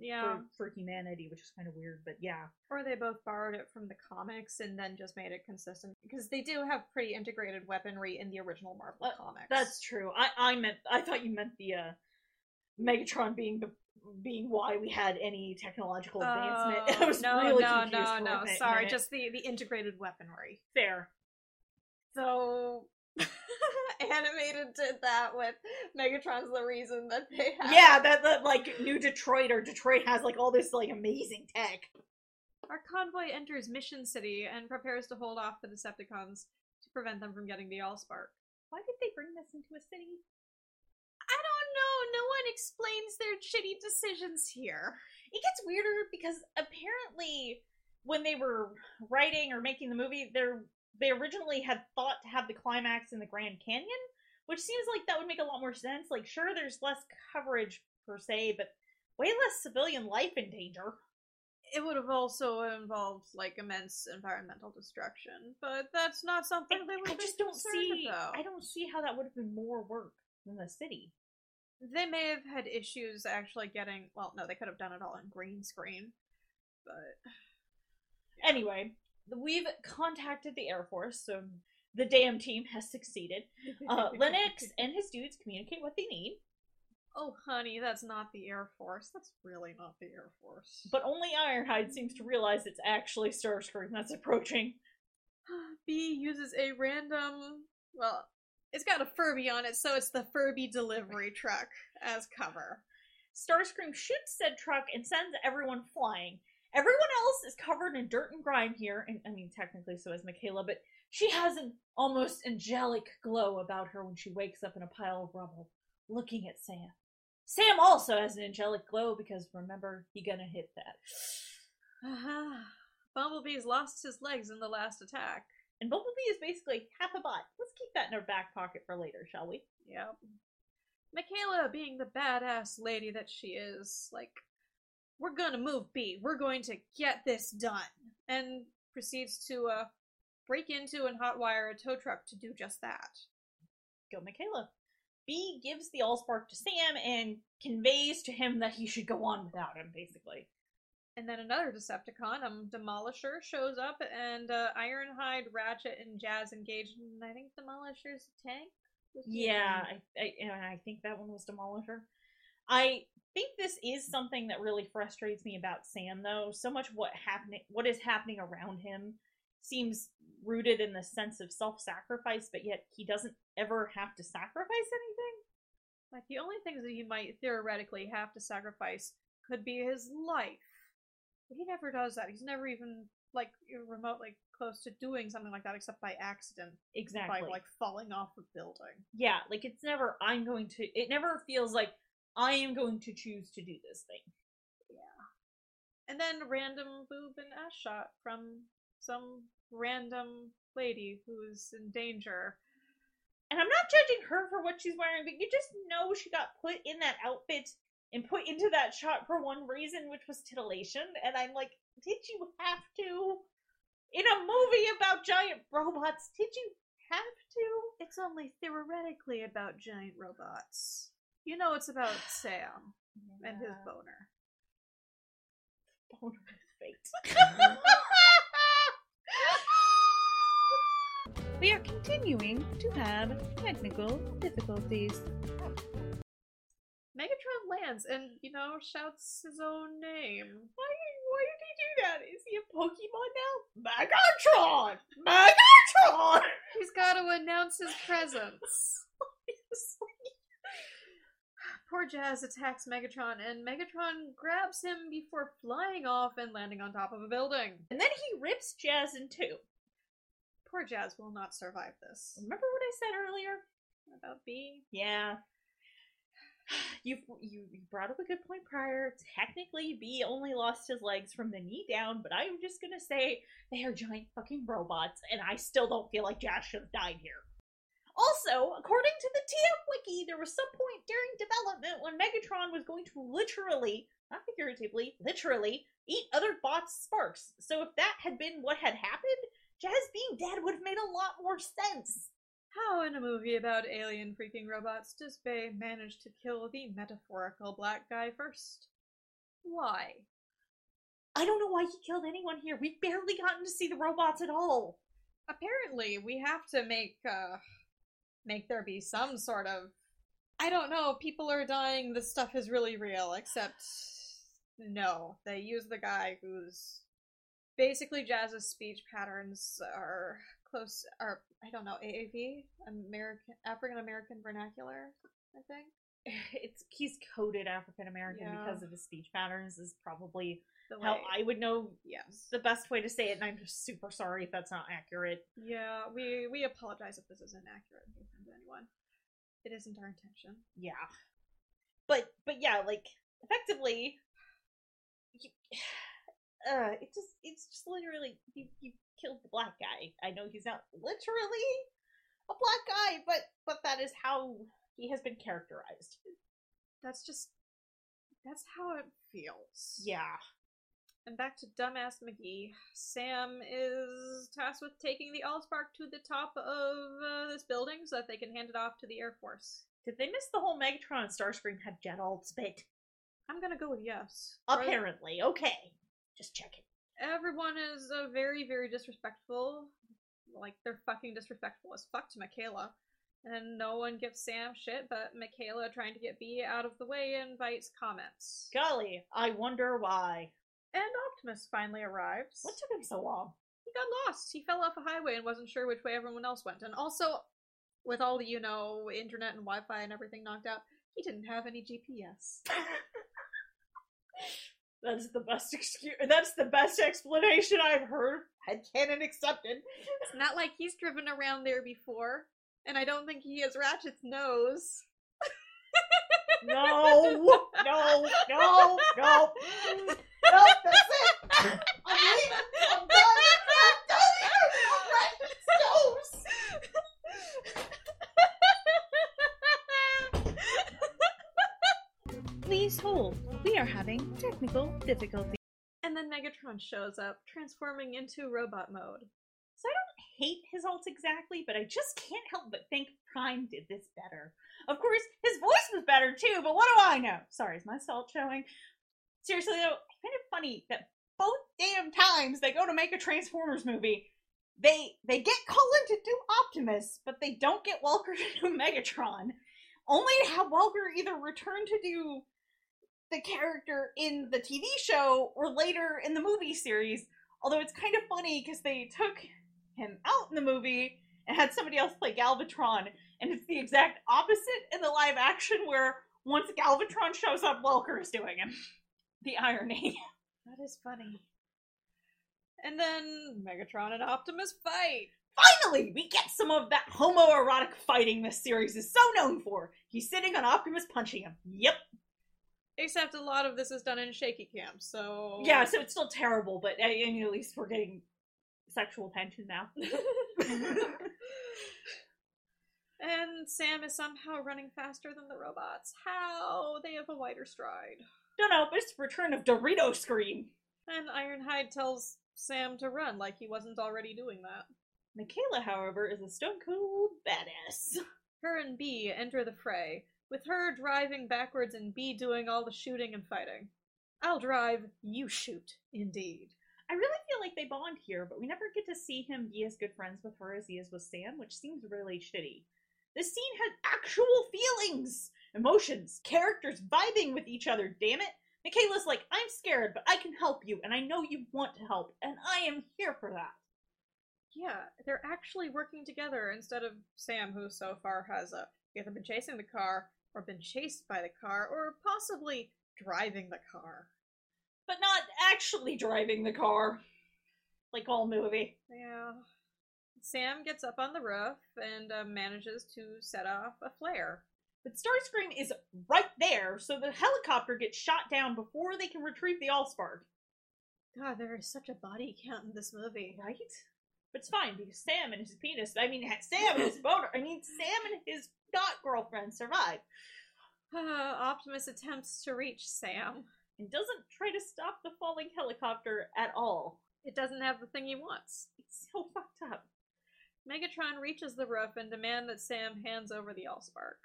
yeah. for, for humanity, which is kind of weird, but yeah. Or they both borrowed it from the comics and then just made it consistent because they do have pretty integrated weaponry in the original Marvel Uh, comics. That's true. I I meant I thought you meant the uh Megatron being the being why we had any technological advancement. Oh, I was no, really no, confused no, no. Sorry, minute. just the the integrated weaponry. fair. So animated did that with Megatron's the reason that they have. Yeah, that, that like New Detroit or Detroit has like all this like amazing tech. Our convoy enters Mission City and prepares to hold off the Decepticons to prevent them from getting the Allspark. Why did they bring this into a city? I don't know. No one explains their shitty decisions here. It gets weirder because apparently when they were writing or making the movie, they they originally had thought to have the climax in the Grand Canyon, which seems like that would make a lot more sense. Like, sure, there's less coverage per se, but way less civilian life in danger. It would have also involved like immense environmental destruction, but that's not something they would I have just don't see. about. I don't see how that would have been more work than the city. They may have had issues actually getting. Well, no, they could have done it all in green screen, but Anyway, we've contacted the Air Force, so the damn team has succeeded. Uh, Lennox and his dudes communicate what they need, oh, honey, that's not the Air Force. That's really not the Air Force. but only Ironhide seems to realize it's actually Starscream that's approaching. B uses a random. Well, it's got a Furby on it, so it's the Furby delivery truck as cover. Starscream shoots said truck and sends everyone flying. Everyone else is covered in dirt and grime here, and I mean, technically, so is Mikaela, but she has an almost angelic glow about her when she wakes up in a pile of rubble, looking at Sam. Sam also has an angelic glow because remember, he gonna hit that. Uh-huh. Bumblebee's lost his legs in the last attack. And Bumblebee is basically half a bot. Let's keep that in our back pocket for later, shall we? Yep. Michaela, being the badass lady that she is, like, we're gonna move B. We're going to get this done. And proceeds to, uh, break into and hotwire a tow truck to do just that. go Mikaela. B gives the Allspark to Sam and conveys to him that he should go on without him, basically. And then another Decepticon, um, Demolisher, shows up, and uh, Ironhide, Ratchet, and Jazz engage. And I think Demolisher's a tank. Yeah, I, I, and I think that one was Demolisher. I think this is something that really frustrates me about Sam, though. So much what happening, what is happening around him, seems rooted in the sense of self-sacrifice, but yet he doesn't ever have to sacrifice anything. Like the only things that he might theoretically have to sacrifice could be his life. But he never does that. He's never even like remotely close to doing something like that except by accident. Exactly. By like falling off a building. yeah, like it's never. I'm going to. It never feels like I am going to choose to do this thing. Yeah. And then random boob and ass shot from some random lady who's in danger. And I'm not judging her for what she's wearing, but you just know she got put in that outfit and put into that shot for one reason, which was titillation. And I'm like, did you have to? In a movie about giant robots, did you have to? It's only theoretically about giant robots. You know it's about Sam and his boner. boner fate. We are continuing to have technical difficulties. Megatron lands and, you know, shouts his own name. why, why did he do that? Is he a Pokemon now? Megatron! Megatron! He's got to announce his presence. Poor Jazz attacks Megatron, and Megatron grabs him before flying off and landing on top of a building. and then he rips Jazz in two. Poor Jazz will not survive this. Remember what I said earlier? About B? Yeah. You you brought up a good point prior. Technically, B only lost his legs from the knee down, but I'm just gonna say they are giant fucking robots, and I still don't feel like Jazz should have died here. Also, according to the TF Wiki, there was some point during development when Megatron was going to literally, not figuratively, literally, eat other bots' sparks. So if that had been what had happened, Jazz being dead would have made a lot more sense. How in a movie about alien freaking robots does Bay manage to kill the metaphorical black guy first? Why? I don't know why he killed anyone here. We've barely gotten to see the robots at all. Apparently, we have to make uh make there be some sort of I don't know, people are dying, this stuff is really real, except no. They use the guy who's basically Jazz's speech patterns are close are I don't know, AAV? American African American vernacular, I think. It's he's coded African American Yeah. because of his speech patterns is probably The how way- I would know Yes. the best way to say it, and I'm just super sorry if that's not accurate. Yeah, we we apologize if this is inaccurate to anyone. It isn't our intention. Yeah, but but yeah, like effectively, you, uh, it just it's just literally you you killed the black guy. I know he's not literally a black guy, but but that is how he has been characterized. That's just that's how it feels. Yeah. And back to dumbass McGee. Sam is tasked with taking the Allspark to the top of uh, this building so that they can hand it off to the Air Force. Did they miss the whole Megatron and Starscream have jet alts bit? I'm gonna go with yes. Apparently, okay. Just checking. Everyone is uh, very, very disrespectful. Like, they're fucking disrespectful as fuck to Mikaela. And no one gives Sam shit, but Mikaela, trying to get B out of the way, invites comments. Golly, I wonder why. And Optimus finally arrives. What took him so long? He got lost. He fell off a highway and wasn't sure which way everyone else went. And also, with all the, you know, internet and Wi Fi and everything knocked out, he didn't have any GPS. That's the best excuse. That's the best explanation I've heard. Headcanon accepted. It's not like he's driven around there before. And I don't think he has Ratchet's nose. No, no, no, no. No, that's it. I'm leaving. I'm done. I'm done here. I'm right. Please hold. We are having technical difficulties. And then Megatron shows up, transforming into robot mode. So I don't hate his alt exactly, but I just can't help but think Prime did this better. Of course, his voice was better too, but what do I know? Sorry, is my salt showing? Seriously though, find it funny that both damn times they go to make a Transformers movie, they they get Cullen to do Optimus, but they don't get Welker to do Megatron. Only to have Welker either return to do the character in the TV show or later in the movie series. Although it's kind of funny because they took him out in the movie and had somebody else play Galvatron, and it's the exact opposite in the live action where once Galvatron shows up, Welker is doing him. The irony. That is funny. And then Megatron and Optimus fight. Finally, we get some of that homoerotic fighting this series is so known for. He's sitting on Optimus punching him. Yep. Except a lot of this is done in shaky cam, so Yeah, so it's still terrible, but I mean, at least we're getting sexual tension now. and Sam is somehow running faster than the robots. How? They have a wider stride. Don't know, but it's return of Dorito Scream. And Ironhide tells Sam to run like he wasn't already doing that. Mikaela, however, is a stone cold badass. Her and B enter the fray, with her driving backwards and B doing all the shooting and fighting. I'll drive, you shoot, indeed. I really feel like they bond here, but we never get to see him be as good friends with her as he is with Sam, which seems really shitty. This scene had actual feelings, emotions, characters vibing with each other, damn it. Mikaela's like, I'm scared, but I can help you, and I know you want to help, and I am here for that. Yeah, they're actually working together instead of Sam, who so far has uh, either been chasing the car, or been chased by the car, or possibly driving the car. But not actually driving the car. Like all movie. Yeah. Sam gets up on the roof and uh, manages to set off a flare. But Starscream is right there, so the helicopter gets shot down before they can retrieve the Allspark. God, there is such a body count in this movie. Right? But it's fine because Sam and his penis, I mean, Sam and his boner, I mean, Sam and his not girlfriend survive. Uh, Optimus attempts to reach Sam. And doesn't try to stop the falling helicopter at all. It doesn't have the thing he wants. It's so fucked up. Megatron reaches the roof and demands that Sam hands over the Allspark.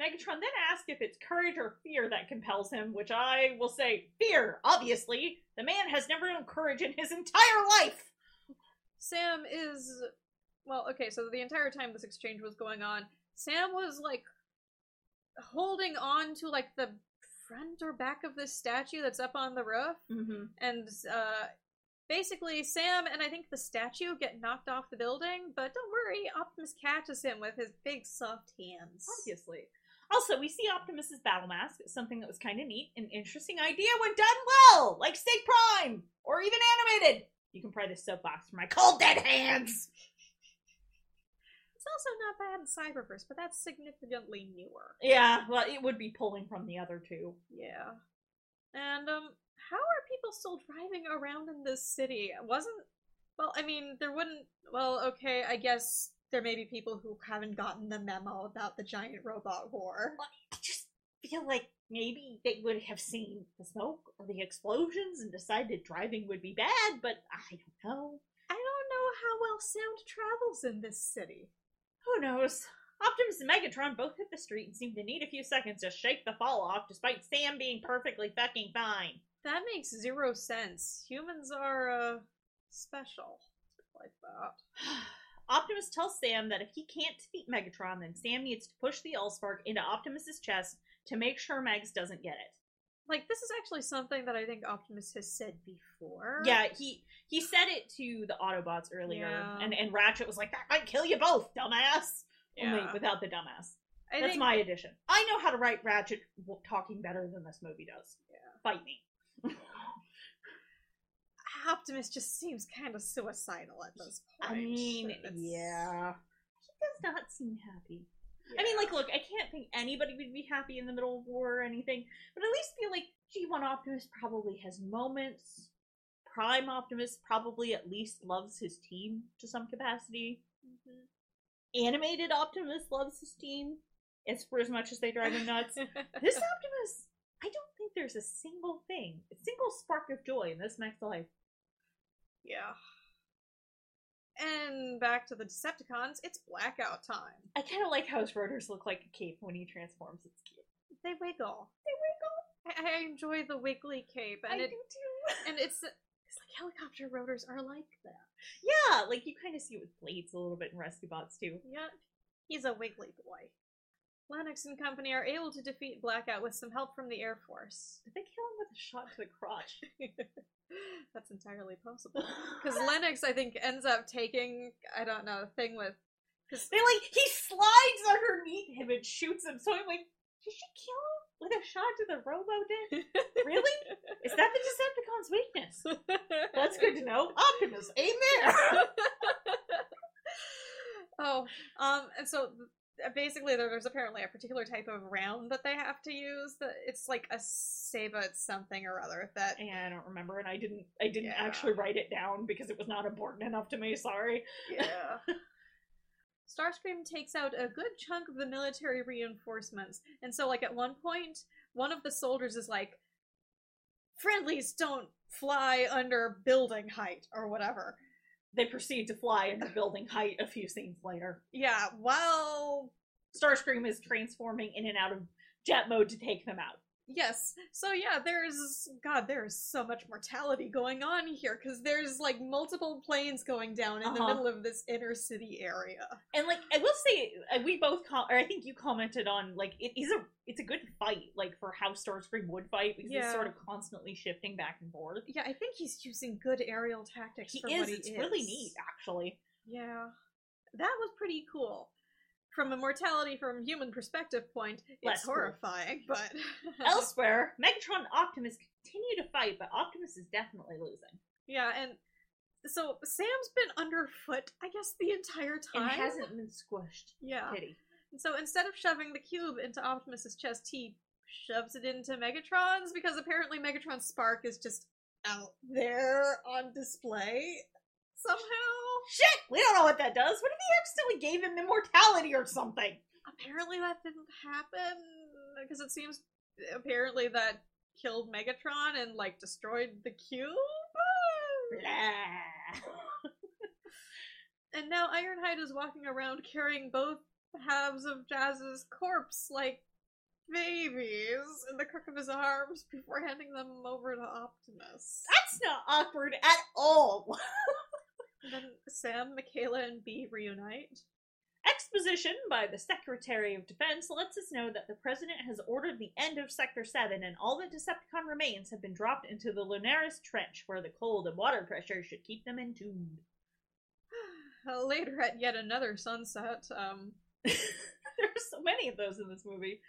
Megatron then asks if it's courage or fear that compels him, which I will say fear, obviously. The man has never known courage in his entire life! Sam is. Well, okay, so the entire time this exchange was going on, Sam was like holding on to like the front or back of this statue that's up on the roof. Mm-hmm. And uh, basically, Sam and I think the statue get knocked off the building, but don't worry, Optimus catches him with his big soft hands. Obviously. Also, we see Optimus's battle mask, something that was kind of neat, an interesting idea when done well, like State Prime, or even animated. You can pry this soapbox for my cold dead hands. It's also not bad in Cyberverse, but that's significantly newer. Yeah, well, it would be pulling from the other two. Yeah. And um how are people still driving around in this city? Wasn't well, I mean, there wouldn't well, okay, I guess there may be people who haven't gotten the memo about the giant robot war. I just feel like maybe they would have seen the smoke or the explosions and decided driving would be bad, but I don't know. I don't know how well sound travels in this city. Who knows? Optimus and Megatron both hit the street and seem to need a few seconds to shake the fall off, despite Sam being perfectly fucking fine. That makes zero sense. Humans are uh special. Like that. Optimus tells Sam that if he can't defeat Megatron, then Sam needs to push the Allspark into Optimus's chest to make sure Megs doesn't get it. Like this is actually something that I think Optimus has said before. Yeah, he he said it to the Autobots earlier, Yeah. and and Ratchet was like, "That might kill you both, dumbass." Only Yeah. without the dumbass. I That's my addition. I know how to write Ratchet talking better than this movie does. Yeah. Fight me. Optimus just seems kind of suicidal at this point. I mean, yeah. He does not seem happy. I mean, like, look, I can't think anybody would be happy in the middle of war or anything, but at least feel like G1 Optimus probably has moments. Prime Optimus probably at least loves his team to some capacity. Mhm. Animated Optimus loves his team, as for as much as they drive him nuts. this Optimus, I don't think there's a single thing, a single spark of joy in this next life. Yeah. And back to the Decepticons, it's blackout time. I kind of like how his rotors look like a cape when he transforms. It's cute. They wiggle. They wiggle. I, I enjoy the wiggly cape, and I it do too. and it's it's like helicopter rotors are like that. Yeah, like you kind of see it with blades a little bit in Rescue Bots too. Yeah, he's a wiggly boy. Lennox and company are able to defeat Blackout with some help from the Air Force. Did they kill him with a shot to the crotch? That's entirely possible. Because Lennox, I think, ends up taking I don't know a thing with. Because They like he slides underneath him and shoots him. So I'm like, did she kill him with a shot to the robo dick? Really? Is that the Decepticon's weakness? That's good to know. Optimus, aim there. oh, um, and so basically, there's apparently a particular type of round that they have to use. That it's like a sabot something or other. That Yeah, I don't remember, and I didn't. I didn't Yeah. actually write it down because it was not important enough to me. Sorry. yeah. Starscream takes out a good chunk of the military reinforcements, and so like at one point, one of the soldiers is like, "Friendlies don't fly under building height or whatever." They proceed to fly into building height a few scenes later. Yeah, while Starscream is transforming in and out of jet mode to take them out. Yes. So yeah, there's God, there's so much mortality going on here because there's like multiple planes going down in the Uh-huh. middle of this inner city area. And like I will say, uh, we both com- or I think you commented on like it is a it's a good fight like for how Starscream would fight because Yeah. he's sort of constantly shifting back and forth. Yeah, I think he's using good aerial tactics He for is. what he It's is. really neat, actually. Yeah, that was pretty cool. From a mortality from human perspective point, it's Less cool. horrifying, but Elsewhere, Megatron and Optimus continue to fight, but Optimus is definitely losing yeah, and so Sam's been underfoot, I guess, the entire time. and hasn't been squished. Yeah. Pity. And so instead of shoving the cube into Optimus's chest, he shoves it into Megatron's because apparently Megatron's spark is just out there on display somehow. Shit, we don't know what that does. What if he accidentally gave him immortality or something? Apparently that didn't happen because it seems apparently that killed Megatron and like destroyed the cube. Blah. And now Ironhide is walking around carrying both halves of Jazz's corpse like babies in the crook of his arms before handing them over to Optimus. That's not awkward at all. And then Sam, Mikaela, and Bee reunite. Exposition by the Secretary of Defense lets us know that the President has ordered the end of Sector 7 and all the Decepticon remains have been dropped into the Lunaris Trench where the cold and water pressure should keep them entombed. Later at yet another sunset, um, there are so many of those in this movie.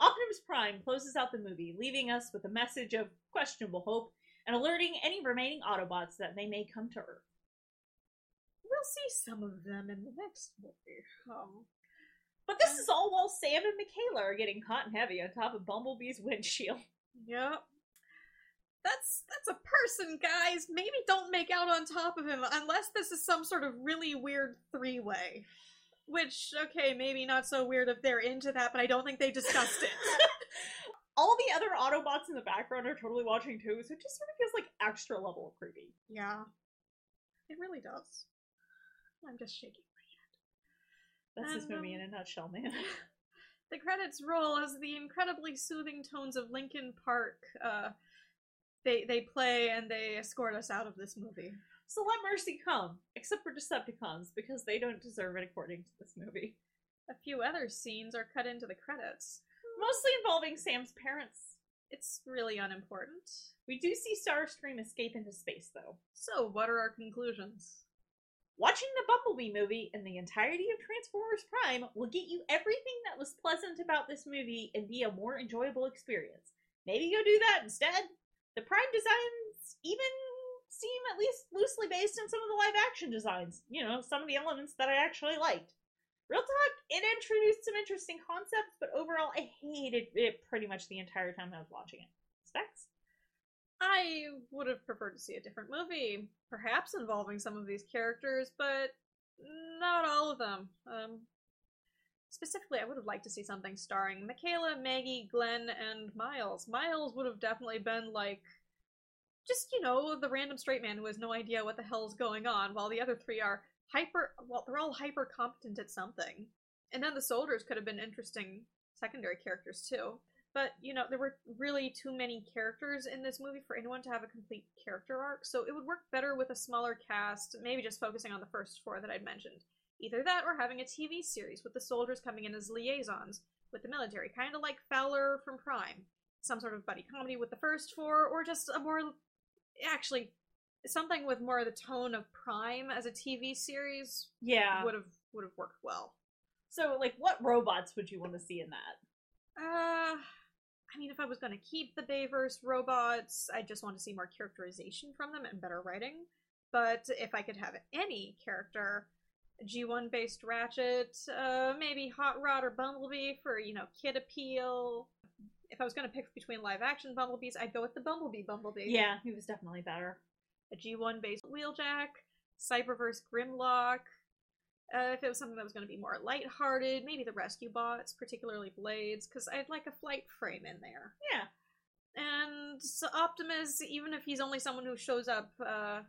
Optimus Prime closes out the movie, leaving us with a message of questionable hope and alerting any remaining Autobots that they may come to Earth. We'll see some of them in the next movie. Um, But this is all while Sam and Mikaela are getting hot and heavy on top of Bumblebee's windshield. Yep. That's that's a person, guys. Maybe don't make out on top of him unless this is some sort of really weird three-way. Which, okay, maybe not so weird if they're into that, but I don't think they discussed it. all the other Autobots in the background are totally watching too, so it just sort of feels like extra level of creepy. yeah. It really does. I'm just shaking. My head. That's this And, movie in um, a nutshell, man. The credits roll as the incredibly soothing tones of Linkin Park uh they they play and they escort us out of this movie. so let mercy come, except for Decepticons, because they don't deserve it according to this movie. A few other scenes are cut into the credits. Mostly involving Sam's parents. It's really unimportant. We do see Starscream escape into space, though. So, what are our conclusions? Watching the Bumblebee movie and the entirety of Transformers Prime will get you everything that was pleasant about this movie and be a more enjoyable experience. Maybe go do that instead. The Prime designs even seem at least loosely based on some of the live action designs. You know, some of the elements that I actually liked. Real talk, it introduced some interesting concepts, but overall I hated it pretty much the entire time I was watching it. Specs? I would have preferred to see a different movie, perhaps involving some of these characters, but not all of them. Um, specifically, I would have liked to see something starring Mikaela, Maggie, Glenn, and Miles. Miles would have definitely been like, just, you know, the random straight man who has no idea what the hell's going on, while the other three are hyper. Well, they're all hyper competent at something, and then the soldiers could have been interesting secondary characters too. But you know, there were really too many characters in this movie for anyone to have a complete character arc. So it would work better with a smaller cast, maybe just focusing on the first four that I'd mentioned. Either that, or having a TV series with the soldiers coming in as liaisons with the military, kind of like Fowler from Prime. Some sort of buddy comedy with the first four, or just a more actually something with more of the tone of Prime as a TV series Yeah. would have would have worked well. So, like, what robots would you want to see in that? Uh, I mean, if I was going to keep the Bayverse robots, I just want to see more characterization from them and better writing. But if I could have any character, G1 based Ratchet, uh, maybe Hot Rod or Bumblebee for, you know, kid appeal. If I was going to pick between live action Bumblebees, I'd go with the Bumblebee Bumblebee. Yeah, he was definitely better. A G1 based Wheeljack, Cyberverse Grimlock. Uh, if it was something that was going to be more lighthearted, maybe the Rescue Bots, particularly Blades, because I'd like a flight frame in there. Yeah. And so Optimus, even if he's only someone who shows up uh,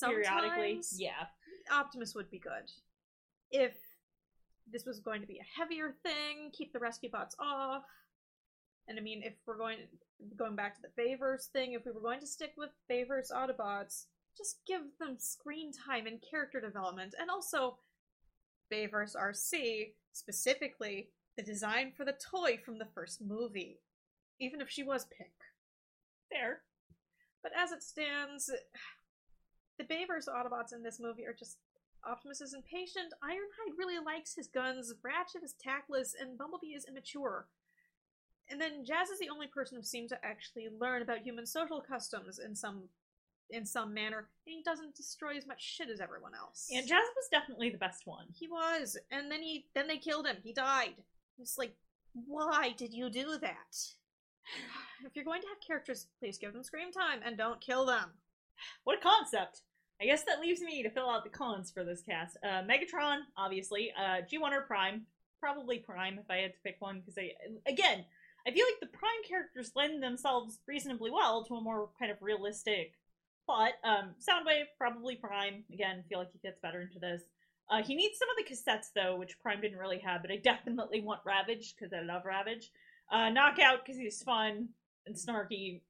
Periodically. Yeah. Optimus would be good. If this was going to be a heavier thing, keep the rescue bots off. And I mean, if we're going going back to the Bayverse thing, if we were going to stick with Bayverse Autobots, just give them screen time and character development, and also Bayverse RC, specifically the design for the toy from the first movie, even if she was pink. Fair. But as it stands, the Bayverse Autobots in this movie are just Optimus is impatient, Ironhide really likes his guns, Ratchet is tactless, and Bumblebee is immature. And then Jazz is the only person who seems to actually learn about human social customs in some in some manner, and he doesn't destroy as much shit as everyone else. And Jazz was definitely the best one. he was, and then he then they killed him. He died. It's like, why did you do that? If you're going to have characters, please give them screen time and don't kill them. What a concept! I guess that leaves me to fill out the cons for this cast. Uh, Megatron, obviously. Uh, G1 or Prime. Probably Prime if I had to pick one, because I, again, I feel like the Prime characters lend themselves reasonably well to a more kind of realistic plot. Um, Soundwave, probably Prime. Again, feel like he fits better into this. Uh, he needs some of the cassettes, though, which Prime didn't really have, but I definitely want Ravage, because I love Ravage. Uh, Knockout, because he's fun and snarky.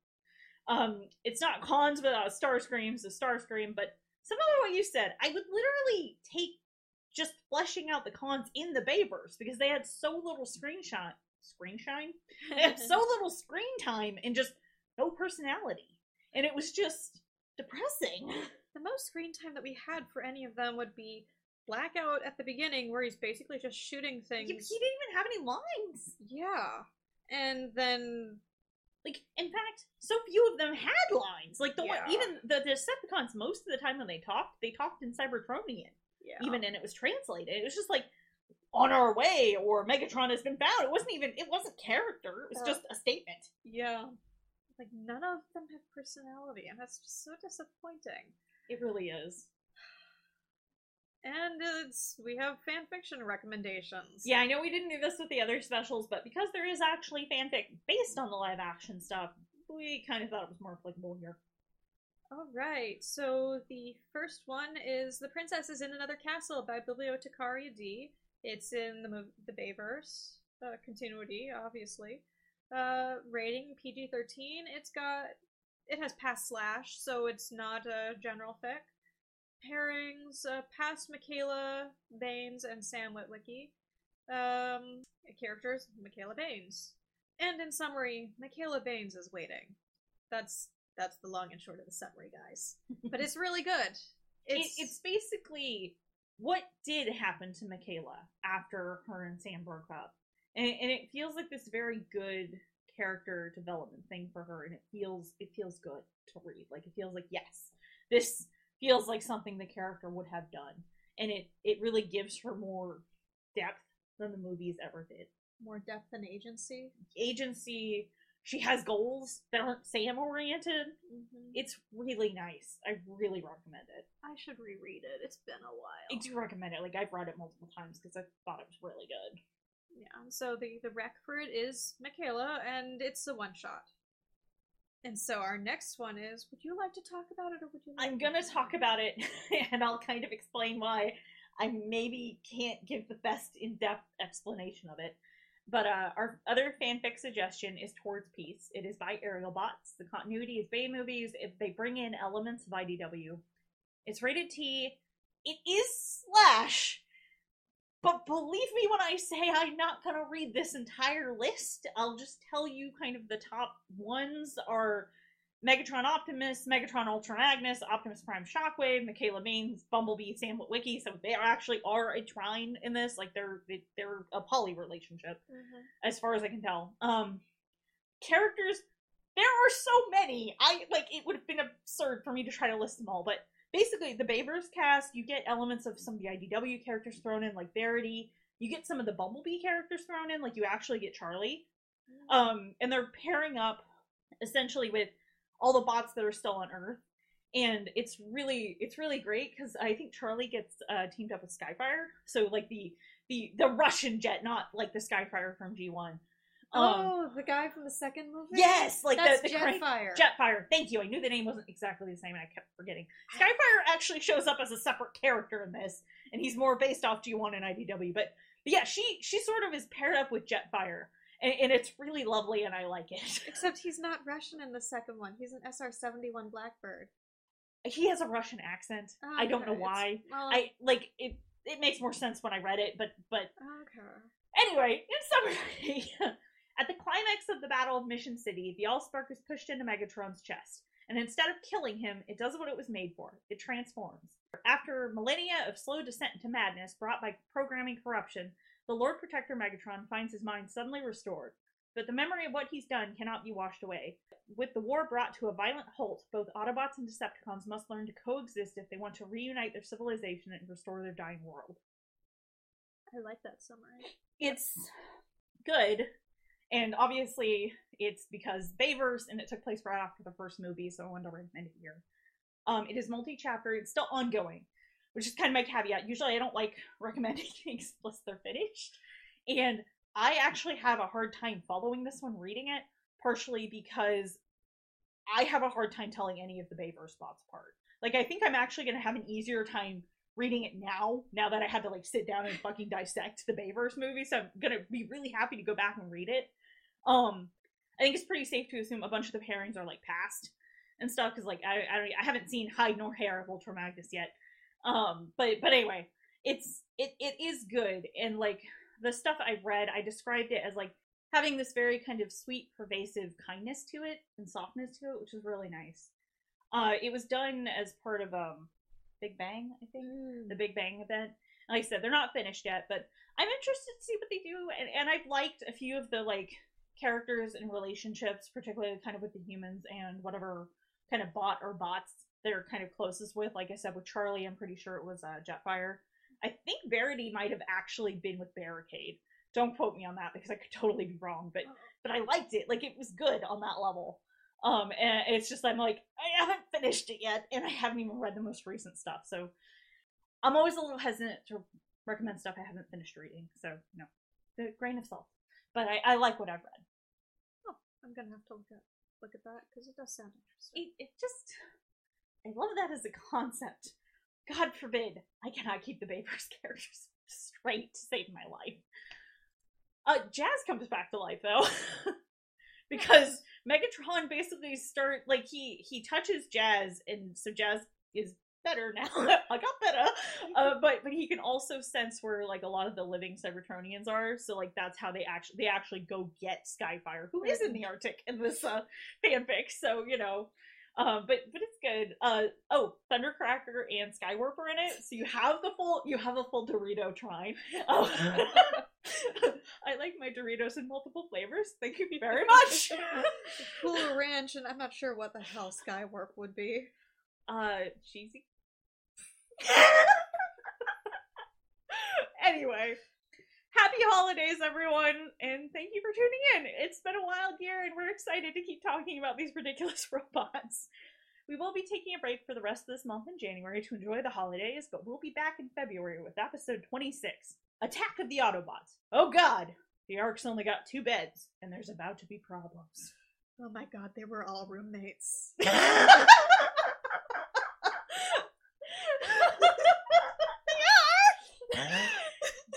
Um, it's not cons without Starscream, so Starscream, but similar to what you said, I would literally take just fleshing out the cons in the Bayverse because they had so little screen shot, screen shine, they had so little screen time and just no personality, and it was just depressing. the most screen time that we had for any of them would be Blackout at the beginning, where he's basically just shooting He, he didn't even have any lines. Yeah. And then Like, in fact, so few of them had lines. Like the one, even the Decepticons, most of the time when they talked, they talked in Cybertronian. yeah. even and it was translated. It was just like on our way or Megatron has been found. It wasn't even it wasn't character. It was just a statement. Yeah. Like none of them have personality, and that's just so disappointing. It really is. And it's we have fan fiction recommendations. Yeah, I know we didn't do this with the other specials, but because there is actually fanfic based on the live action stuff, we kind of thought it was more applicable here. All right. So the first one is "The Princess is in Another Castle" by Bibliotecaria D. It's in the mov- the Bayverse uh, continuity, obviously. Uh, rating PG thirteen. It's got it has past slash, so it's not a general fic. Pairings: uh, past Mikaela Banes and Sam Witwicky. Um, characters: Mikaela Banes. And in summary, Mikaela Banes is waiting. That's that's the long and short of the summary, guys. But it's really good. It's, it's basically what did happen to Mikaela after her and Sam broke up, and, and it feels like this very good character development thing for her, and it feels it feels good to read. Like it feels like yes, this feels like something the character would have done, and it it really gives her more depth than the movies ever did. more depth and agency. Agency. She has goals that aren't Sam oriented. Mm-hmm. It's really nice. I really recommend it. I should reread it. It's been a while. I do recommend it. Like I've read it multiple times because I thought it was really good. Yeah. So the the rec for it is Mikaela, and it's a one shot. And so our next one is would you like to talk about it or would you like I'm gonna to? talk about it, and I'll kind of explain why I maybe can't give the best in-depth explanation of it. But uh, our other fanfic suggestion is Towards Peace. It is by Ariel Bots. The continuity is Bay movies. If they bring in elements of IDW, it's rated T. It is slash, but believe me when I say I'm not gonna read this entire list. I'll just tell you kind of the top ones are Megatron Optimus, Megatron Ultra Magnus, Optimus Prime Shockwave, Mikaela Banes, Bumblebee, Sam Witwicky. So they actually are a trine in this. Like they're they- they're a poly relationship Mhm. as far as I can tell. Um, characters, there are so many. I like it would have been absurd for me to try to list them all, but basically the Bayverse cast, you get elements of some of the IDW characters thrown in, like Verity. You get some of the Bumblebee characters thrown in, like you actually get Charlie. Um, and they're pairing up essentially with all the bots that are still on Earth. And it's really it's really great because I think Charlie gets uh, teamed up with Skyfire. So like the the the Russian jet, not like the Skyfire from G one. Um, oh, the guy from the second movie? Yes, like That's the, the Jetfire. Jetfire. Thank you. I knew the name wasn't exactly the same, and I kept forgetting. Skyfire actually shows up as a separate character in this, and he's more based off G1 and IDW. But, but yeah, she she sort of is paired up with Jetfire, and, and it's really lovely, and I like it. Except he's not Russian in the second one. He's an SR seventy one Blackbird. he has a Russian accent. Oh, I don't know why. Well, I like it. It makes more sense when I read it, but but okay. Anyway, in summary, at the climax of the Battle of Mission City, the Allspark is pushed into Megatron's chest, and instead of killing him, it does what it was made for it transforms. After millennia of slow descent into madness brought by programming corruption, the Lord Protector Megatron finds his mind suddenly restored. But the memory of what he's done cannot be washed away. With the war brought to a violent halt, both Autobots and Decepticons must learn to coexist if they want to reunite their civilization and restore their dying world I like that summary. it's good and obviously it's because Bayverse and it took place right after the first movie so i wanted to recommend it here. Um, it is multi-chapter it's still ongoing which is kind of my caveat. Usually i don't like recommending things unless they're finished. And i actually have a hard time following this one reading it partially because i have a hard time telling any of the Bayverse spots apart. Like i think i'm actually going to have an easier time reading it now, now that I had to like sit down and fucking dissect the Bayverse movie, so I'm gonna be really happy to go back and read it. Um, I think it's pretty safe to assume a bunch of the pairings are like past and stuff because like I, I don't, I haven't seen hide nor hair of Ultra Magnus yet. Um, but but anyway, it's it it is good and like the stuff I've read, I described it as like having this very kind of sweet, pervasive kindness to it and softness to it, which is really nice. Uh, it was done as part of um Big Bang, I think the Big Bang event. Like I said, they're not finished yet, but I'm interested to see what they do. And, and I've liked a few of the like characters and relationships, particularly kind of with the humans and whatever kind of bot or bots they're kind of closest with. Like I said, with Charlie, I'm pretty sure it was uh, Jetfire. I think Verity might have actually been with Barricade. Don't quote me on that because I could totally be wrong, but but I liked it. Like it was good on that level. Um, and it's just I'm like I haven't finished it yet, and I haven't even read the most recent stuff. So I'm always a little hesitant to recommend stuff I haven't finished reading. So you know, the grain of salt. But I, I like what I've read. Oh, I'm gonna have to look at look at that because it does sound interesting. It, it just I love that as a concept. God forbid I cannot keep the Bayverse characters straight to save my life. Uh, Jazz comes back to life though, because Megatron basically start like he he touches Jazz, and so Jazz is better now. I got better, uh, but but he can also sense where like a lot of the living Cybertronians are. So like that's how they actually they actually go get Skyfire, who is in the Arctic in this uh, fanfic. So you know. Um, but but it's good. Uh oh, Thundercracker and Skywarp are in it, so you have the full you have a full Dorito trine. Um, I like my Doritos in multiple flavors. Thank you very much. Cool Ranch, and I'm not sure what the hell Skywarp would be. uh, cheesy. anyway, happy holidays, everyone, and thank you for tuning in. It's been a wild year, and we're excited to keep talking about these ridiculous robots. We will be taking a break for the rest of this month in January to enjoy the holidays, but we'll be back in February with episode 26 Attack of the Autobots. Oh god! The Ark's only got two beds, and there's about to be problems. Oh my god, they were all roommates.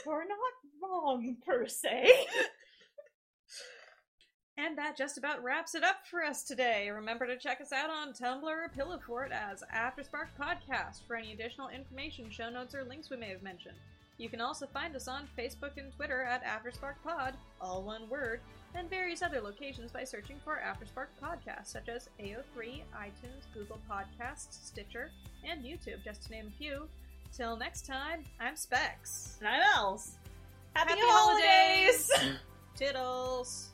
We're not wrong per se. And that just about wraps it up for us today. Remember to check us out on Tumblr or Pillowfort as Afterspark Podcast for any additional information, show notes, or links we may have mentioned. You can also find us on Facebook and Twitter at Afterspark Pod, all one word, and various other locations by searching for Afterspark Podcast, such as AO3, iTunes, Google Podcasts, Stitcher, and YouTube, just to name a few. Till next time, I'm Specs. And I'm Els. Happy, Happy holidays! Tiddles!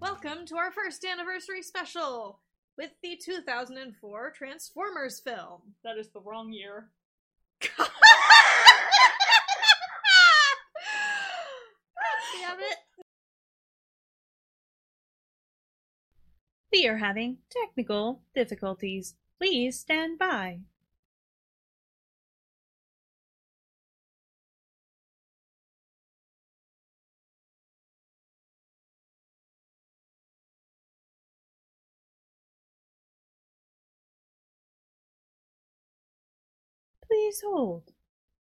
Welcome to our first anniversary special with the 2004 Transformers film. that is the wrong year. Damn it. We are having technical difficulties. Please stand by. Please hold.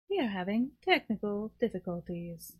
We are having technical difficulties.